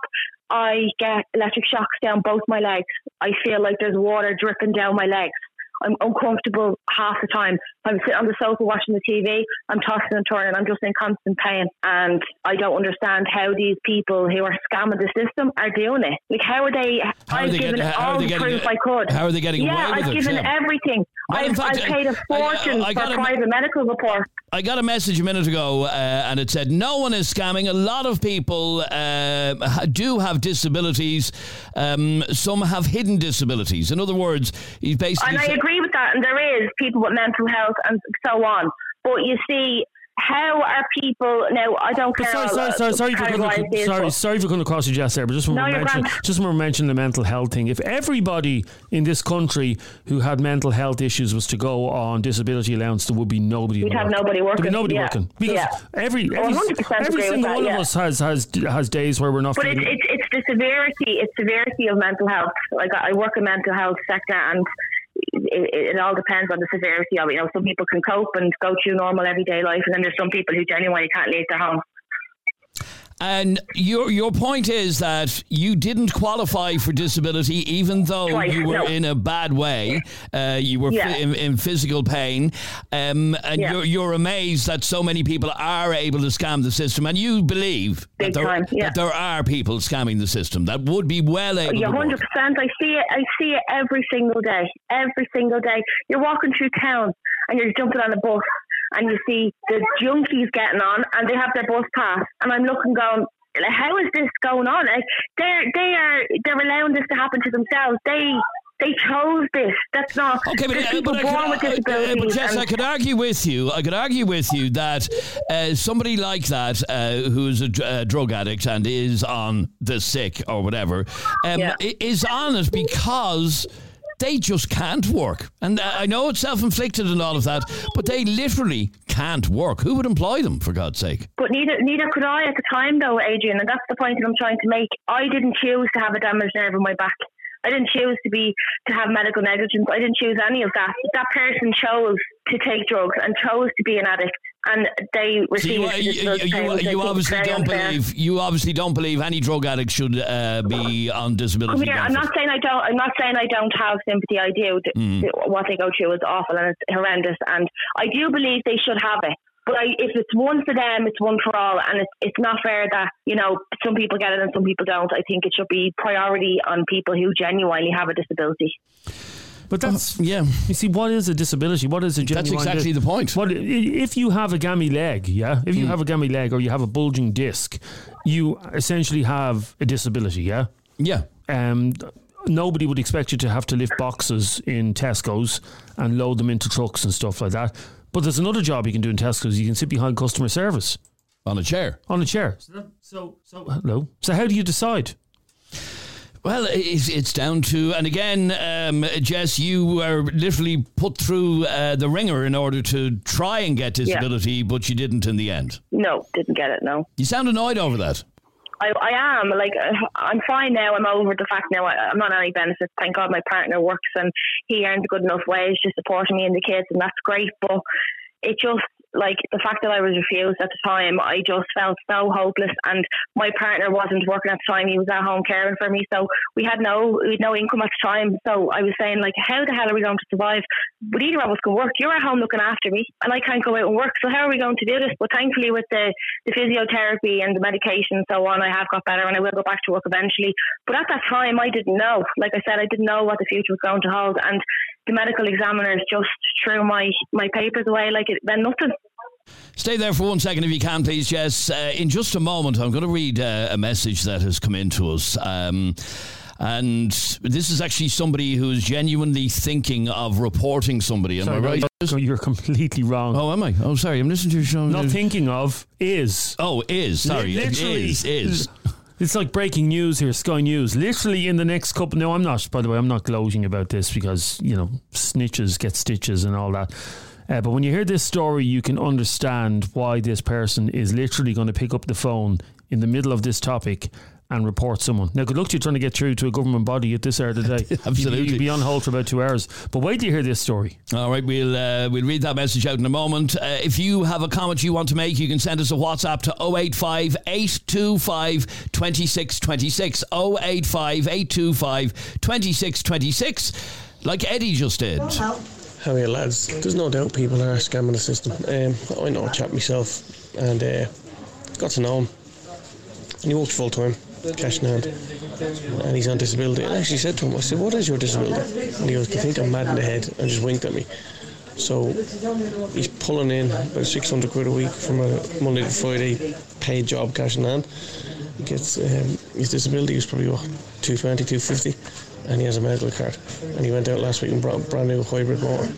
Speaker 12: I get electric shocks down both my legs. I feel like there's water dripping down my legs. I'm uncomfortable half the time. I'm sitting on the sofa watching the TV, I'm tossing and turning. I'm just in constant pain. And I don't understand how these people who are scamming the system are doing it. Like, how are they?
Speaker 1: How are
Speaker 12: I've
Speaker 1: they
Speaker 12: given
Speaker 1: getting- how are
Speaker 12: all
Speaker 1: they
Speaker 12: the
Speaker 1: getting-
Speaker 12: proof I could.
Speaker 1: how are they getting
Speaker 12: yeah,
Speaker 1: away with
Speaker 12: I've given everything.
Speaker 1: Well,
Speaker 12: I've,
Speaker 1: fact,
Speaker 12: I've paid a fortune
Speaker 1: I got
Speaker 12: for
Speaker 1: a-
Speaker 12: private medical report.
Speaker 1: I got a message a minute ago, uh, and it said no one is scamming. A lot of people uh, do have disabilities. Um, some have hidden disabilities. In other words, he's basically.
Speaker 12: And I
Speaker 1: sa-
Speaker 12: agree with that. And there is people with mental health and so on. But you see, how are people now? I don't care.
Speaker 2: sorry, sorry, sorry, sorry, for coming, sorry, sorry for coming across you just there, but just when
Speaker 12: No,
Speaker 2: mention, just when we mention the mental health thing, if everybody in this country who had mental health issues was to go on disability allowance, there would be nobody.
Speaker 12: We'd have
Speaker 2: working.
Speaker 12: nobody
Speaker 2: There'd be nobody
Speaker 12: yeah.
Speaker 2: working because
Speaker 12: Yeah.
Speaker 2: every every,
Speaker 12: 100%
Speaker 2: every single
Speaker 12: that,
Speaker 2: one
Speaker 12: yeah.
Speaker 2: of us has has has days where we're not
Speaker 12: But it's, it's, it's the severity, it's severity of mental health. Like I work in mental health sector and it, it, all depends on the severity of it. You know, some people can cope and go through normal everyday life and then there's some people who genuinely can't leave their home.
Speaker 1: And your your point is that you didn't qualify for disability, even though
Speaker 12: Twice,
Speaker 1: you were
Speaker 12: no.
Speaker 1: in a bad way. Uh, you were
Speaker 12: Yeah.
Speaker 1: in, in physical pain, um, and
Speaker 12: Yeah.
Speaker 1: you're, you're amazed that so many people are able to scam the system, and you believe that there,
Speaker 12: time, yeah.
Speaker 1: that there are people scamming the system that would be well able.
Speaker 12: Yeah, hundred percent. I see it. I see it every single day. Every single day. You're walking through town and you're jumping on a bus and you see the junkies getting on and they have their bus pass and I'm looking going. How is this going on? Like, they're they are they're allowing this to happen to themselves. They They chose this. That's not.
Speaker 1: Okay, but, uh, but, I
Speaker 12: born
Speaker 1: could,
Speaker 12: with
Speaker 1: uh, uh, but Jess, I could argue with you. I could argue with you that uh, somebody like that, uh, who's a drug addict and is on the sick or whatever, um,
Speaker 12: Yeah.
Speaker 1: is on it because they just can't work. And uh, I know it's self-inflicted and all of that, but they literally can't work. Who would employ them, for God's sake?
Speaker 12: But neither neither could I at the time, though, Adrian, and that's the point that I'm trying to make. I didn't choose to have a damaged nerve in my back. I didn't choose to be to have medical negligence. I didn't choose any of that. That person chose to take drugs and chose to be an addict, and they
Speaker 1: So you, you, you, you, obviously don't believe you obviously don't believe any drug addict should uh, be on disability.
Speaker 12: Come here. I'm not saying I don't. I'm not saying I don't have sympathy. I do.
Speaker 1: Mm.
Speaker 12: What they go through is awful and it's horrendous, and I do believe they should have it. But I, if it's one for them, it's one for all, and it's it's not fair that you know some people get it and some people don't. I think it should be priority on people who genuinely have a disability.
Speaker 2: But that's
Speaker 1: yeah.
Speaker 2: You see, what is a disability? What is a general
Speaker 1: That's
Speaker 2: genuine?
Speaker 1: exactly the point.
Speaker 2: What if you have a gammy leg? Yeah, if you have a gammy leg or you have a bulging disc, you essentially have a disability. Yeah,
Speaker 1: yeah.
Speaker 2: Um, nobody would expect you to have to lift boxes in Tesco's and load them into trucks and stuff like that. But there's another job you can do in Tesco's. You can sit behind customer service
Speaker 1: on a chair.
Speaker 2: On a chair. So, so hello. So how do you decide?
Speaker 1: Well, it's, it's down to, and again, um, Jess, you were literally put through uh, the ringer in order to try and get
Speaker 12: Yeah.
Speaker 1: disability, but you didn't in the end.
Speaker 12: No, didn't get it. No.
Speaker 1: You sound annoyed over that.
Speaker 12: I, I am like uh, I'm fine now. I'm over the fact now. I, I'm not on any benefits. Thank God my partner works and he earns a good enough wage to support me and the kids, and that's great. But it just like the fact that I was refused at the time, I just felt so hopeless. And my partner wasn't working at the time; he was at home caring for me. So we had no we had no income at the time. So I was saying like, how the hell are we going to survive? But either of us can work. You're at home looking after me, and I can't go out and work. So how are we going to do this? But thankfully, with the the physiotherapy and the medication and so on, I have got better, and I will go back to work eventually. But at that time, I didn't know. Like I said, I didn't know what the future was going to hold, and the medical examiners just threw my my papers away like it meant nothing.
Speaker 1: Stay there for one second if you can, please, Jess. Uh, in just a moment, I'm going to read uh, a message that has come in to us. Um, and this is actually somebody who is genuinely thinking of reporting somebody. Am
Speaker 2: Sorry,
Speaker 1: I right?
Speaker 2: no, You're completely wrong.
Speaker 1: Oh, am I? Oh, sorry. I'm listening to your show.
Speaker 2: Not thinking of is.
Speaker 1: Oh, is. Sorry.
Speaker 2: Li- literally
Speaker 1: Is. Is.
Speaker 2: It's like breaking news here, Sky News. Literally in the next couple. No, I'm not. By the way, I'm not gloating about this because you know snitches get stitches and all that. Uh, but when you hear this story, you can understand why this person is literally going to pick up the phone in the middle of this topic and report someone. Now, good luck to you trying to get through to a government body at this hour of the day.
Speaker 1: Absolutely.
Speaker 2: You'll be on hold for about two hours. But wait till you hear this story.
Speaker 1: All right, we'll uh, we'll read that message out in a moment. Uh, if you have a comment you want to make, you can send us a WhatsApp to 085 825 2626. 085 825 2626, like Eddie just did.
Speaker 13: How are you, lads? There's no doubt people are scamming the system. Um, I know a chap myself and uh, got to know him. And he works full time, cash in hand. And he's on disability. And I actually said to him, I said, What is your disability? And he goes, you think I'm mad in the head? And just winked at me. So he's pulling in about 600 quid a week from a Monday to Friday paid job, cash in hand. He gets um, his disability is probably what, 220, 250 and he has a medical card. And he went out last week and brought a brand new hybrid motor.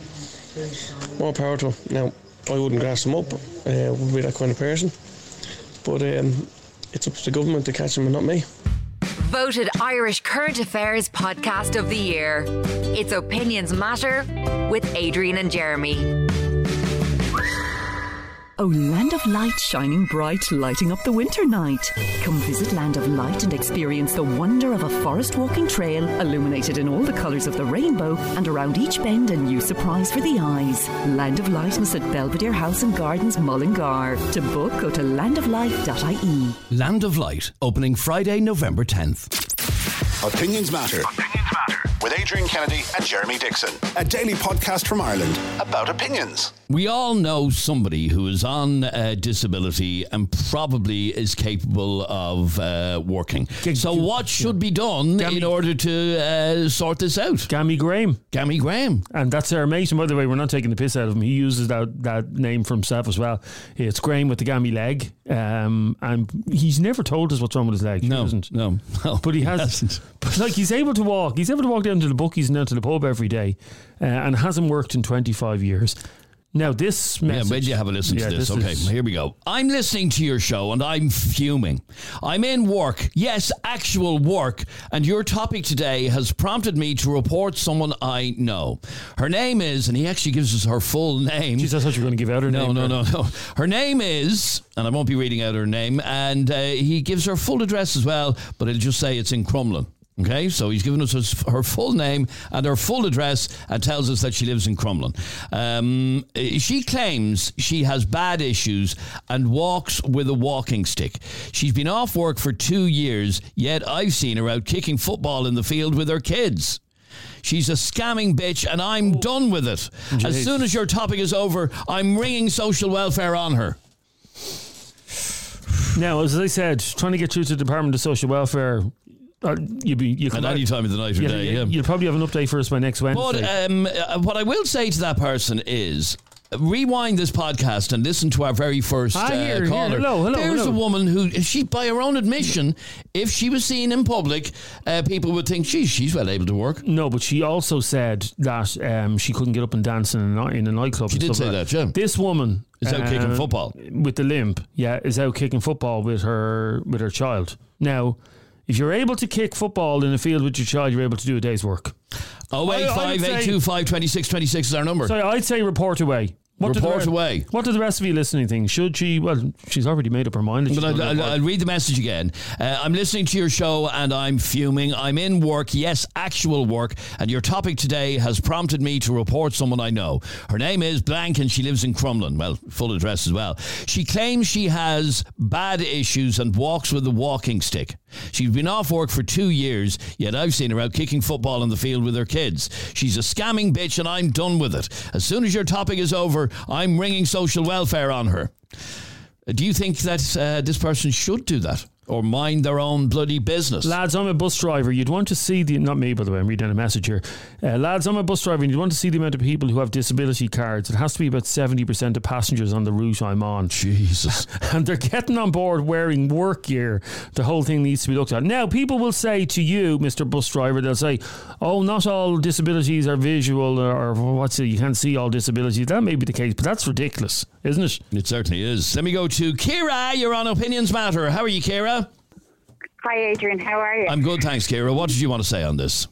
Speaker 13: More power to him. Now, I wouldn't grass him up, uh, wouldn't be that kind of person. But um, it's up to the government to catch him and not me.
Speaker 7: Voted Irish Current Affairs Podcast of the Year. It's Opinions Matter with Adrian and Jeremy.
Speaker 8: Oh, Land of Light shining bright, lighting up the winter night. Come visit Land of Light and experience the wonder of a forest walking trail illuminated in all the colours of the rainbow and around each bend a new surprise for the eyes. Land of Light is at Belvedere House and Gardens, Mullingar. To book, go to landoflight.ie.
Speaker 1: Land of Light, opening Friday, November 10th.
Speaker 9: Opinions matter. Opinions matter. With Adrian Kennedy and Jeremy Dixon. A daily podcast from Ireland about opinions.
Speaker 1: We all know somebody who is on uh, disability and probably is capable of uh, working. So, what should be done in order to uh, sort this out?
Speaker 2: Gammy Graham.
Speaker 1: Gammy Graham.
Speaker 2: And that's our mate. And by the way, we're not taking the piss out of him. He uses that, that name for himself as well. It's Graham with the gammy leg. Um, and he's never told us what's wrong with his leg.
Speaker 1: No,
Speaker 2: no,
Speaker 1: no.
Speaker 2: But he has. But like he's able to walk. He's able to walk down to the bookies and down to the pub every day, uh, and hasn't worked in twenty five years. Now this message.
Speaker 1: Yeah, when you have a listen
Speaker 2: Yeah,
Speaker 1: to this?
Speaker 2: this
Speaker 1: okay,
Speaker 2: is-
Speaker 1: here we go. I'm listening to your show and I'm fuming. I'm in work, yes, actual work, and your topic today has prompted me to report someone I know. Her name is, and he actually gives us her full name.
Speaker 2: Jeez, I thought you were going to give out her
Speaker 1: no,
Speaker 2: name.
Speaker 1: No,
Speaker 2: there.
Speaker 1: no, no. Her name is, and I won't be reading out her name, and uh, he gives her full address as well, but it'll just say it's in Crumlin. Okay, so he's given us his, her full name and her full address and tells us that she lives in Crumlin. Um, eh, she claims she has bad issues and walks with a walking stick. She's been off work for two years, yet I've seen her out kicking football in the field with her kids. She's a scamming bitch and I'm done with it. As soon as your topic is over, I'm ringing social welfare on her.
Speaker 2: Now, as I said, trying to get through to the Department of Social Welfare, uh, you be you
Speaker 1: At any time of the night or
Speaker 2: yeah,
Speaker 1: day, yeah.
Speaker 2: You'll probably have an update for us by next Wednesday.
Speaker 1: But um, uh, what I will say to that person is. Rewind this podcast and listen to our very first
Speaker 2: Ah,
Speaker 1: uh,
Speaker 2: here, here.
Speaker 1: caller.
Speaker 2: Hello, hello,
Speaker 1: There's
Speaker 2: hello.
Speaker 1: a woman who, she, by her own admission, if she was seen in public, uh, people would think, geez, she's well able to work.
Speaker 2: No, but she also said that um, she couldn't get up and dance in a, in a nightclub.
Speaker 1: She did say
Speaker 2: like
Speaker 1: that, yeah.
Speaker 2: This woman
Speaker 1: Is out kicking football.
Speaker 2: with the limp. Yeah, is out kicking football with her with her child. Now, if you're able to kick football in the field with your child, you're able to do a day's work.
Speaker 1: Oh,
Speaker 2: I- I
Speaker 1: eight
Speaker 2: would
Speaker 1: five
Speaker 2: say-
Speaker 1: eight two five twenty six twenty six is our number.
Speaker 2: So I'd say report away. Do the
Speaker 1: Report
Speaker 2: re-
Speaker 1: away.
Speaker 2: What do the rest of you listening think? Should she? Well, she's already made up her mind.
Speaker 1: But I'll, I'll. I'll read the message again. Uh, I'm listening to your show and I'm fuming. I'm in work, yes, actual work, and your topic today has prompted me to report someone I know. Her name is Blank and she lives in Crumlin. Well, full address as well. She claims she has bad issues and walks with a walking stick. She's been off work for two years, yet I've seen her out kicking football in the field with her kids. She's a scamming bitch and I'm done with it. As soon as your topic is over, I'm ringing social welfare on her. Do you think that uh, this person should do that or mind their own bloody business?
Speaker 2: Lads, I'm a bus driver. You'd want to see the not me by the way. I'm reading a message here. Uh, lads, I'm a bus driver. and You'd want to see the amount of people who have disability cards. It has to be about seventy percent of passengers on the route I'm on.
Speaker 1: Jesus,
Speaker 2: and they're getting on board wearing work gear. The whole thing needs to be looked at. Now, people will say to you, Mister Bus Driver, they'll say, "Oh, not all disabilities are visual, or, or what's it? You can't see all disabilities." That may be the case, but that's ridiculous, isn't it?
Speaker 1: It certainly is. Let me go to Kira. You're on Opinions Matter. How are you, Kira?
Speaker 14: Hi, Adrian. How are you?
Speaker 1: I'm good, thanks, Kira. What did you want to say on this?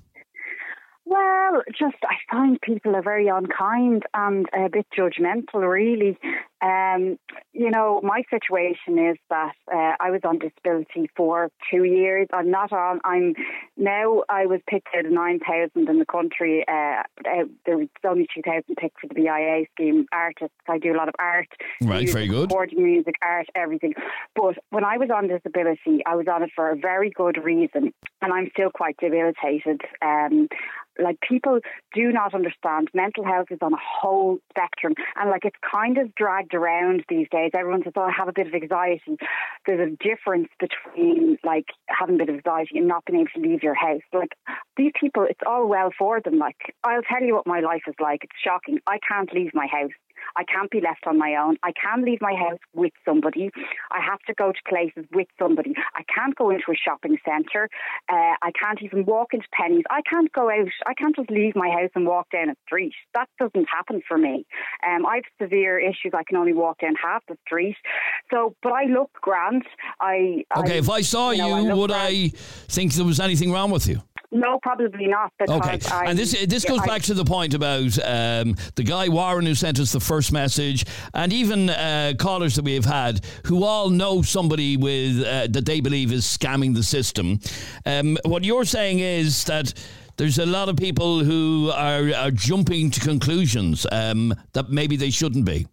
Speaker 14: Well, just I find people are very unkind and a bit judgmental, really. Um, you know, my situation is that uh, I was on disability for two years. I'm not on. I'm now. I was picked out of nine thousand in the country. Uh, uh, there was only two thousand picked for the BIA scheme. Artists. I do a lot of art.
Speaker 1: Right,
Speaker 14: music,
Speaker 1: very good.
Speaker 14: Recording music, art, everything. But when I was on disability, I was on it for a very good reason, and I'm still quite debilitated. Um, like people do not understand. Mental health is on a whole spectrum. And like it's kind of dragged around these days. Everyone says oh i have a bit of anxiety. There's a difference between like having a bit of anxiety and not being able to leave your house. Like these people it's all well for them. Like i'll tell you what my life is like. It's shocking. I can't leave my house I can't be left on my own. I can leave my house with somebody. I have to go to places with somebody. I can't go into a shopping centre. Uh, I can't even walk into Penneys. I can't go out. I can't just leave my house and walk down a street. That doesn't happen for me. Um, I have severe issues. I can only walk down half the street. So, but I look grand. I
Speaker 1: Okay,
Speaker 14: I,
Speaker 1: if I saw you,
Speaker 14: know, I
Speaker 1: would
Speaker 14: grand.
Speaker 1: I think there was anything wrong with you?
Speaker 14: No, probably not.
Speaker 1: Okay,
Speaker 14: I,
Speaker 1: and this this
Speaker 14: yeah,
Speaker 1: goes
Speaker 14: I-
Speaker 1: back to the point about um, the guy Warren who sent us the first message, and even uh, callers that we have had who all know somebody with uh, that they believe is scamming the system. Um, what you're saying is that. There's a lot of people who are, are jumping to conclusions um, that maybe they shouldn't be.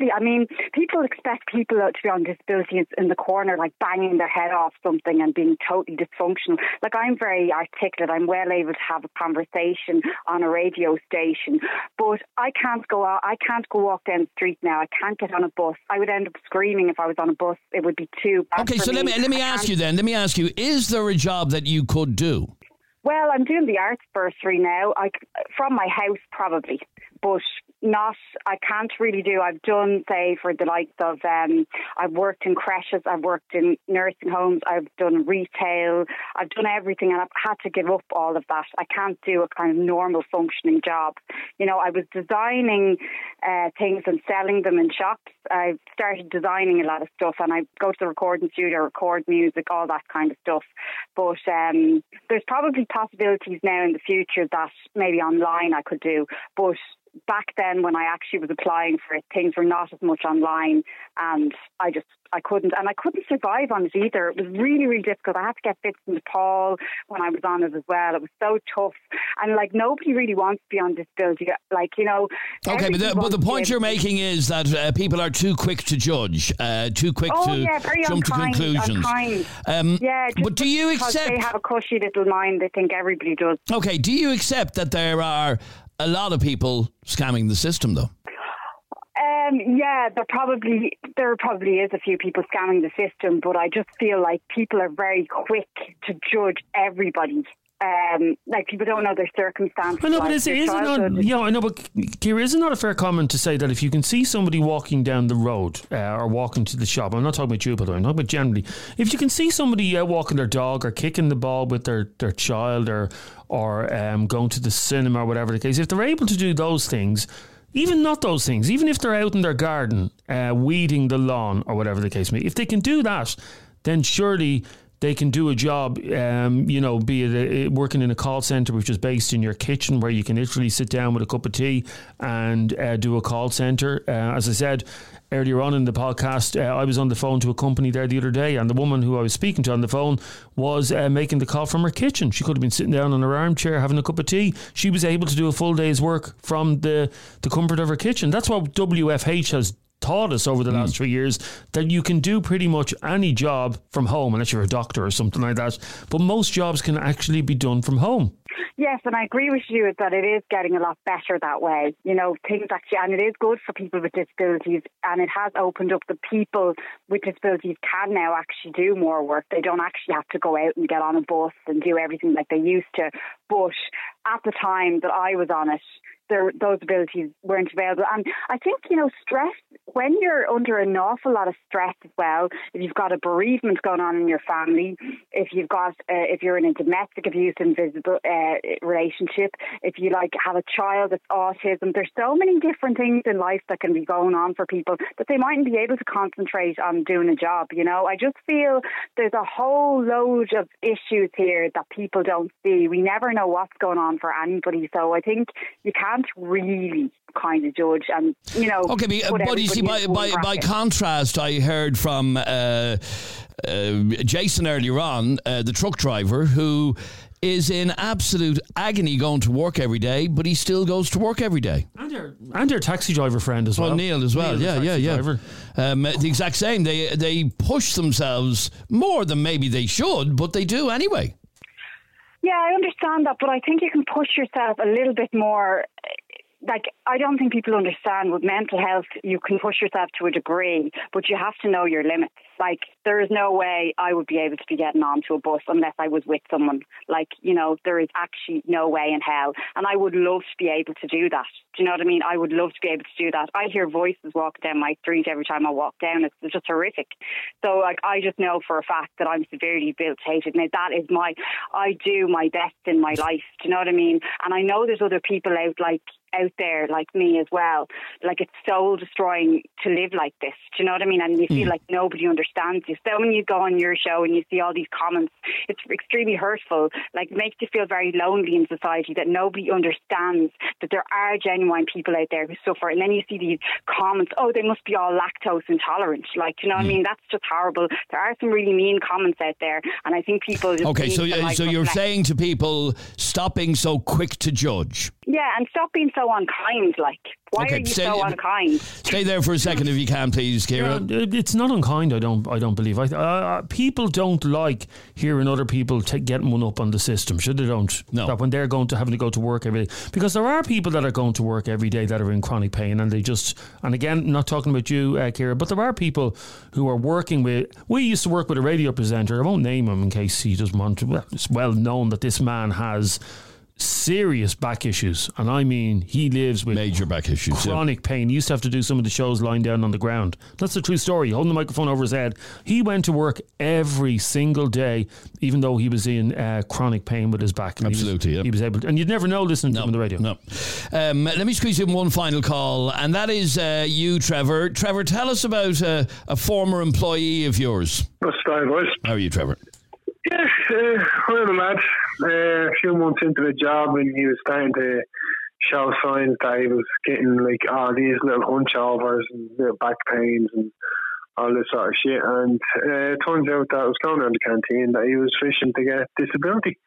Speaker 14: Exactly. I mean, people expect people to be on disability in the corner, like banging their head off something and being totally dysfunctional. Like I'm very articulate. I'm well able to have a conversation on a radio station, but I can't go out. I can't go walk down the street now. I can't get on a bus. I would end up screaming if I was on a bus. It would be too bad.
Speaker 1: Okay, so
Speaker 14: me.
Speaker 1: let me let me
Speaker 14: I
Speaker 1: ask
Speaker 14: can't-
Speaker 1: you then. Let me ask you: Is there a job that you could do?
Speaker 14: Well, I'm doing the arts bursary now. I from my house probably, but not. I can't really do. I've done say for the likes of. Um, I've worked in creches. I've worked in nursing homes. I've done retail. I've done everything, and I've had to give up all of that. I can't do a kind of normal functioning job. You know, I was designing uh, things and selling them in shops. I started designing a lot of stuff, and I go to the recording studio, record music, all that kind of stuff. But um, there's probably possibilities now in the future that maybe online I could do. But back then, when I actually was applying for it, things were not as much online, and I just I couldn't, and I couldn't survive on it either. It was really, really difficult. I had to get bits into Nepal when I was on it as well. It was so tough, and like nobody really wants to be on disability. Like you know.
Speaker 1: Okay, but the, but the point you're making is that uh, people are too quick to judge, uh, too quick
Speaker 14: Oh
Speaker 1: to
Speaker 14: yeah, very
Speaker 1: jump
Speaker 14: unkind,
Speaker 1: to conclusions.
Speaker 14: Unkind.
Speaker 1: Um,
Speaker 14: yeah,
Speaker 1: but do you accept?
Speaker 14: they have a cushy little mind? They think everybody does.
Speaker 1: Okay, do you accept that there are a lot of people scamming the system, though?
Speaker 14: Um, yeah, there probably there probably is a few people scamming the system, but I just feel like people are very quick to judge everybody. Um, like people don't know their circumstances.
Speaker 2: I know, but is, is it not? Yeah, I know, but Kira, is it not a fair comment to say that if you can see somebody walking down the road uh, or walking to the shop, I'm not talking about you, but I'm talking about generally, if you can see somebody uh, walking their dog or kicking the ball with their, their child or or um, going to the cinema or whatever the case, if they're able to do those things, even not those things, even if they're out in their garden uh, weeding the lawn or whatever the case may be, if they can do that, then surely they can do a job, um, you know, be it uh working in a call center which is based in your kitchen where you can literally sit down with a cup of tea and uh, do a call center. Uh, as I said earlier on in the podcast, uh, I was on the phone to a company there the other day, and the woman who I was speaking to on the phone was uh, making the call from her kitchen. She could have been sitting down on her armchair having a cup of tea. She was able to do a full day's work from the, the comfort of her kitchen. That's what WFH has taught us over the last hmm. three years that you can do pretty much any job from home unless you're a doctor or something like that. But most jobs can actually be done from home.
Speaker 14: Yes, and I agree with you that it is getting a lot better that way. You know, things actually, and it is good for people with disabilities, and it has opened up the people with disabilities can now actually do more work. They don't actually have to go out and get on a bus and do everything like they used to. But at the time that I was on it, there, those abilities weren't available. And I think, you know, stress, when you're under an awful lot of stress as well, if you've got a bereavement going on in your family, if you've got, uh, if you're in a domestic abuse invisible uh, relationship, if you like have a child that's autism, there's so many different things in life that can be going on for people that they mightn't be able to concentrate on doing a job. You know, I just feel there's a whole load of issues here that people don't see. We never know what's going on for anybody. So I think you can't really kind of judge and, you know,
Speaker 1: Okay, but,
Speaker 14: put
Speaker 1: but you see, by, by, by contrast, I heard from uh, uh, Jason earlier on, uh, the truck driver, who is in absolute agony going to work every day, but he still goes to work every day.
Speaker 2: And their, and their taxi driver friend as well.
Speaker 1: Well, Neil as well.
Speaker 2: Neil, the
Speaker 1: yeah, yeah, yeah. Um, the exact same. They they push themselves more than maybe they should, but they do anyway.
Speaker 14: Yeah, I understand that, but I think you can push yourself a little bit more. Like, I don't think people understand with mental health, you can push yourself to a degree, but you have to know your limits. Like, there is no way I would be able to be getting onto a bus unless I was with someone. Like, you know, there is actually no way in hell. And I would love to be able to do that. Do you know what I mean? I would love to be able to do that. I hear voices walk down my street every time I walk down. It's just horrific. So, like, I just know for a fact that I'm severely debilitated. Now, that is my, I do my best in my life. Do you know what I mean? And I know there's other people out like, out there like me as well. Like it's soul destroying to live like this. Do you know what I mean? And you feel mm. like nobody understands you. So when you go on your show and you see all these comments, it's extremely hurtful. Like it makes you feel very lonely in society that nobody understands that there are genuine people out there who suffer. And then you see these comments, oh, they must be all lactose intolerant. Like, do you know what I mm. mean? That's just horrible. There are some really mean comments out there. And I think people
Speaker 1: Okay, so so you're
Speaker 14: reflect.
Speaker 1: saying to people, stop being so quick to judge.
Speaker 14: Yeah, and stop being so so unkind? Like, why
Speaker 1: Okay,
Speaker 14: are you
Speaker 1: stay-
Speaker 14: so unkind?
Speaker 1: Stay there for a second if you can, please, Kira.
Speaker 2: Yeah, it's not unkind. I don't. I don't believe. I, uh, people don't like hearing other people ta getting one up on the system. Should they don't? No. That when they're going to having to go to work every day, because there are people that are going to work every day that are in chronic pain, and they just. And again, not talking about you, uh, Kira, but there are people who are working with. We used to work with a radio presenter. I won't name him in case he doesn't want to. Well, it's well known that this man has serious back issues, and I mean he lives with
Speaker 1: major back issues, yeah.
Speaker 2: chronic pain. He used to have to do some of the shows lying down on the ground. That's a true story. Holding the microphone over his head, he went to work every single day, even though he was in uh, chronic pain with his back. And
Speaker 1: Absolutely,
Speaker 2: he was,
Speaker 1: yeah.
Speaker 2: he was able, to, and you'd never know listening to him on the radio.
Speaker 1: No. Um, let me squeeze in one final call, and that is uh, you, Trevor. Trevor, tell us about uh, a former employee of yours.
Speaker 15: What's the boys?
Speaker 1: How are you, Trevor?
Speaker 15: Yes, uh, well, the lad, uh, a few months into the job, and he was starting to show signs that he was getting like all these little hunch overs and little back pains and all this sort of shit. And uh, it turns out that it was going around the canteen that he was fishing to get disability.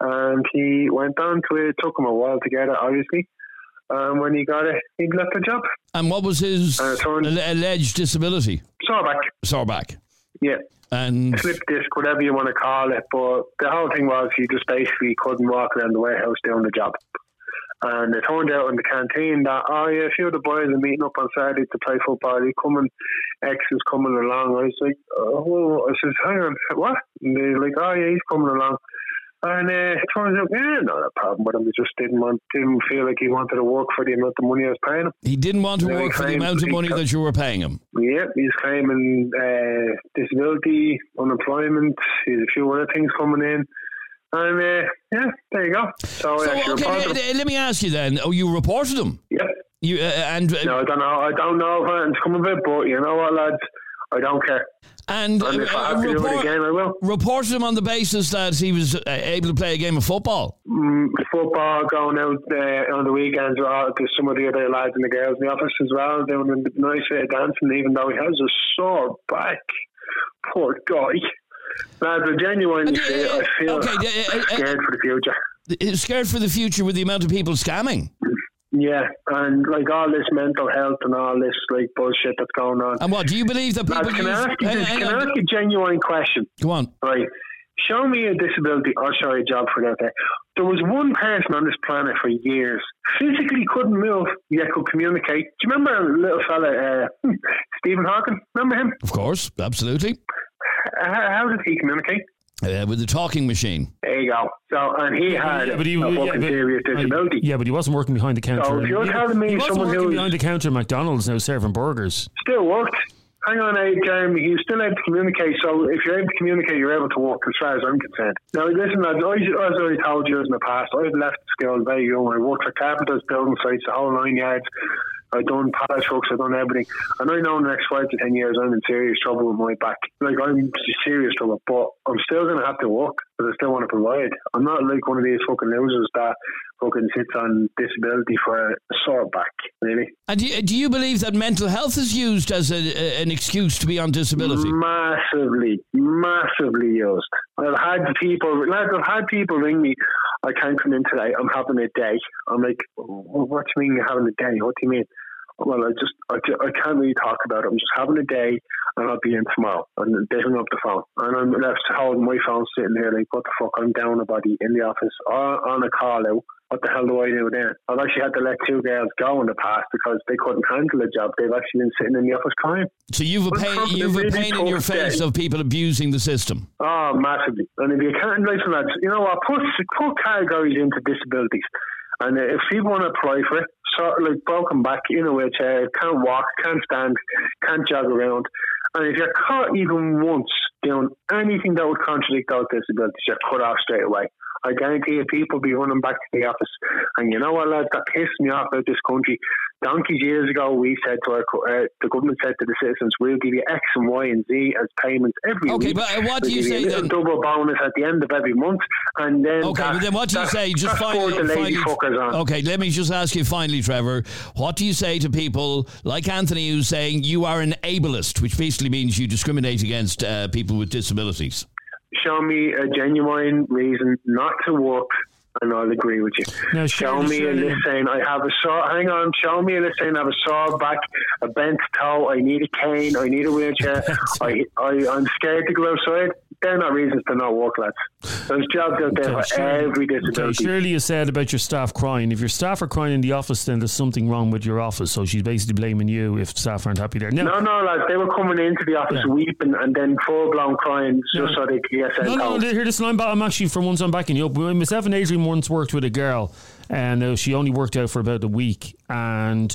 Speaker 15: And he went on to it. It took him a while to get it, obviously. And when he got it, he left the job.
Speaker 1: And what was his
Speaker 15: Uh,
Speaker 1: alleged disability?
Speaker 15: Sore back.
Speaker 1: Sore back.
Speaker 15: Yeah.
Speaker 1: And
Speaker 15: slip disc, whatever you want to call it. But the whole thing was he just basically couldn't walk around the warehouse doing the job. And it turned out in the canteen that, oh yeah, a few of the boys are meeting up on Saturday to play football. He coming, X is coming along. I was like, oh, I says, hang on, what? And they're like, oh yeah, he's coming along. And uh, it turns out, yeah, not a problem with him. He just didn't want, didn't feel like he wanted to work for the amount of money I was paying him.
Speaker 1: He didn't want to work for the amount of money that you were paying him.
Speaker 15: Yeah, he's claiming uh, disability, unemployment. he's a few other things coming in. And uh, yeah, there you go. So,
Speaker 1: So,
Speaker 15: uh,
Speaker 1: okay, let, let me ask you then. Oh, you reported him?
Speaker 15: Yeah.
Speaker 1: You uh, and uh,
Speaker 15: no, I don't know. I don't know if anything's coming of it, but you know what, lads? I don't care.
Speaker 1: And,
Speaker 15: and if
Speaker 1: uh,
Speaker 15: I have to do it again, I will.
Speaker 1: reported him on the basis that he was uh, able to play a game of football.
Speaker 15: Mm, football going out uh, on the weekends uh, to some of the other lads and the girls in the office as well, doing a nice bit of dancing, even though he has a sore back. Poor guy. Lads, I genuinely feel, I feel
Speaker 1: okay, uh, uh,
Speaker 15: scared for the future.
Speaker 1: Scared for the future with the amount of people scamming.
Speaker 15: Yeah, and like all this mental health and all this like bullshit that's going on.
Speaker 1: And what do you believe that people
Speaker 15: Lads, can
Speaker 1: use?
Speaker 15: I ask you,
Speaker 1: Hang-
Speaker 15: this-
Speaker 1: hang
Speaker 15: can I ask you a genuine question?
Speaker 1: Go on.
Speaker 15: Right. Show me a disability or sorry, a job for that. There. There was one person on this planet for years, physically couldn't move, yet could communicate. Do you remember a little fella, uh, Stephen Hawking? Remember him?
Speaker 1: Of course, absolutely.
Speaker 15: How, how did he communicate?
Speaker 1: Uh, with the talking machine.
Speaker 15: There you go. So, and he had
Speaker 2: Yeah, but he,
Speaker 15: a
Speaker 2: yeah, but-
Speaker 15: serious disability.
Speaker 2: Yeah, but he wasn't working behind the counter.
Speaker 15: So if you're
Speaker 2: he,
Speaker 15: telling me
Speaker 2: he wasn't
Speaker 15: someone
Speaker 2: working behind the counter at McDonald's now serving burgers.
Speaker 15: Still worked. Hang on, eh, Jeremy. He was still able to communicate. So if you're able to communicate, you're able to work, as far as I'm concerned. Now, listen, lads, I, as I already told you in the past, I've left school very young. I worked for carpenters, building sites, the whole nine yards. I've done pallet trucks, I've done everything. And I know in the next five to ten years, I'm in serious trouble with my back. Like, I'm serious trouble, but I'm still to have to work because I still want to provide. I'm not like one of these fucking losers that fucking sits on disability for a sore back, really.
Speaker 1: And do you, do you believe that mental health is used as a, a- an excuse to be on disability?
Speaker 15: Massively, massively used. I've had people, lads, I've had people ring me. I can't come in today. I'm having a day. I'm like, what do you mean you're having a day? What do you mean? Well, I just, I, I can't really talk about it. I'm just having a day, and I'll be in tomorrow. And they hung up the phone, and I'm left holding my phone, sitting there like, what the fuck? I'm down a body in the office or on a call out. What the hell do I do then? I've actually had to let two girls go in the past because they couldn't handle the job. They've actually been sitting in the office crying.
Speaker 1: So you've a pain, you've a pain in your face
Speaker 15: day.
Speaker 1: of people abusing the system.
Speaker 15: Oh, massively. And if you can't, listen, lads, you know what? Put, put categories into disabilities. And uh, if people want to apply for it, sort of like broken back, in a wheelchair, can't walk, can't stand, can't jog around. And if you're caught even once doing anything that would contradict those disabilities, you're cut off straight away. I guarantee you, people be running back to the office. And you know what, lads, that pissed me off about this country. Donkeys years ago, we said to our, uh, the government said to the citizens, we'll give you X and Y and Z as payments every
Speaker 1: Okay,
Speaker 15: week.
Speaker 1: but, uh, what do
Speaker 15: We'll
Speaker 1: you say then?
Speaker 15: double bonus at the end of every month, and then
Speaker 1: Okay,
Speaker 15: that-
Speaker 1: but then what do you say? Just finally, finally-
Speaker 15: fuckers on.
Speaker 1: Okay, let me just ask you finally, Trevor. What do you say to people like Anthony who's saying you are an ableist, which basically means you discriminate against uh, people with disabilities?
Speaker 15: Show me a genuine reason not to walk, and I'll agree with you.
Speaker 2: Now,
Speaker 15: show me a list saying I have a saw. Hang on, show me a saying I have a saw back, a bent toe. I need a cane. I need a wheelchair. I, I I'm scared to go outside. They're not reasons to not work, lads. There's jobs out there for
Speaker 2: Shirley-
Speaker 15: every
Speaker 2: Okay,
Speaker 15: disability.
Speaker 2: Shirley has said about your staff crying. If your staff are crying in the office, then there's something wrong with your office. So she's basically blaming you if staff aren't happy there. Now,
Speaker 15: No, no, lads. They were coming into the office weeping and then full blown crying just so they could get sent
Speaker 2: No, no, no, here, listen, I'm, I'm actually, for once, I'm backing you up. Myself and Adrian once worked with a girl, and uh, she only worked out for about a week, and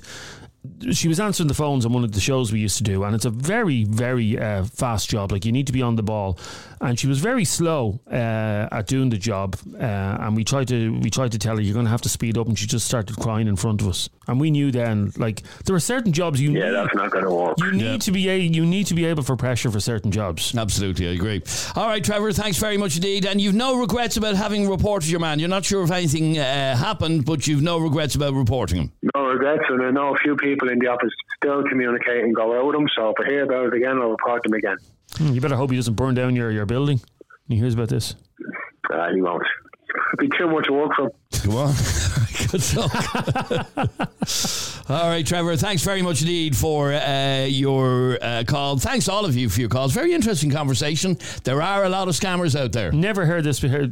Speaker 2: she was answering the phones on one of the shows we used to do, and it's a very, very uh, fast job. Like you need to be on the ball, and she was very slow uh, at doing the job. Uh, and we tried to we tried to tell her you're going to have to speed up, and she just started crying in front of us. And we knew then, like there are certain jobs you
Speaker 15: yeah,
Speaker 2: need,
Speaker 15: that's not going to work.
Speaker 2: you need to be a, you need to be able for pressure for certain jobs.
Speaker 1: Absolutely, I agree. All right, Trevor, thanks very much indeed. And you've no regrets about having reported your man. You're not sure if anything uh, happened, but you've no regrets about reporting him.
Speaker 15: No regrets, and I know a few people in the office still communicate and go out with them. So if I hear about it again, I'll report them again.
Speaker 2: Hmm, You better hope he doesn't burn down your, your building. He hears about this.
Speaker 15: Uh, he won't. It'd be too much work for him.
Speaker 1: Come on. Good luck. all right, Trevor, thanks very much indeed for uh, your uh, call. Thanks all of you for your calls. Very interesting conversation. There are a lot of scammers out there.
Speaker 2: Never heard this. before.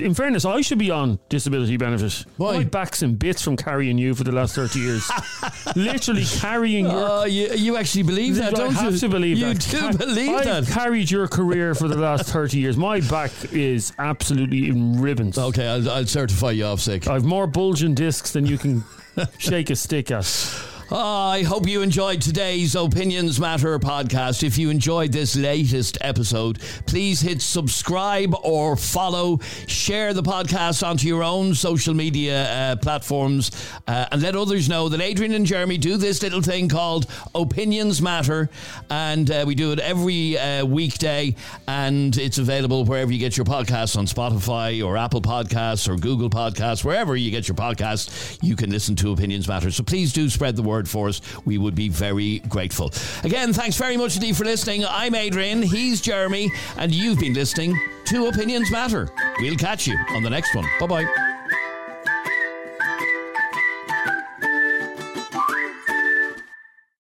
Speaker 2: In fairness, I should be on disability benefit.
Speaker 1: Why?
Speaker 2: My back's in bits from carrying you for the last 30 years. Literally carrying your.
Speaker 1: Oh, you, you actually believe that, don't
Speaker 2: have
Speaker 1: you?
Speaker 2: to believe
Speaker 1: you
Speaker 2: that.
Speaker 1: do
Speaker 2: Ca-
Speaker 1: believe
Speaker 2: I've
Speaker 1: that.
Speaker 2: carried your career for the last 30 years. My back is absolutely in ribbons.
Speaker 1: Okay, I'll, I'll certify you
Speaker 2: I've more bulging discs than you can shake a stick at.
Speaker 1: I hope you enjoyed today's Opinions Matter podcast. If you enjoyed this latest episode, please hit subscribe or follow. Share the podcast onto your own social media uh, platforms uh, and let others know that Adrian and Jeremy do this little thing called Opinions Matter. And uh, we do it every uh, weekday, and it's available wherever you get your podcasts on Spotify or Apple Podcasts or Google Podcasts, wherever you get your podcasts, you can listen to Opinions Matter. So please do spread the word for us. We would be very grateful. Again, thanks very much indeed for listening. I'm Adrian, he's Jeremy, and you've been listening to Opinions Matter. We'll catch you on the next one. Bye bye.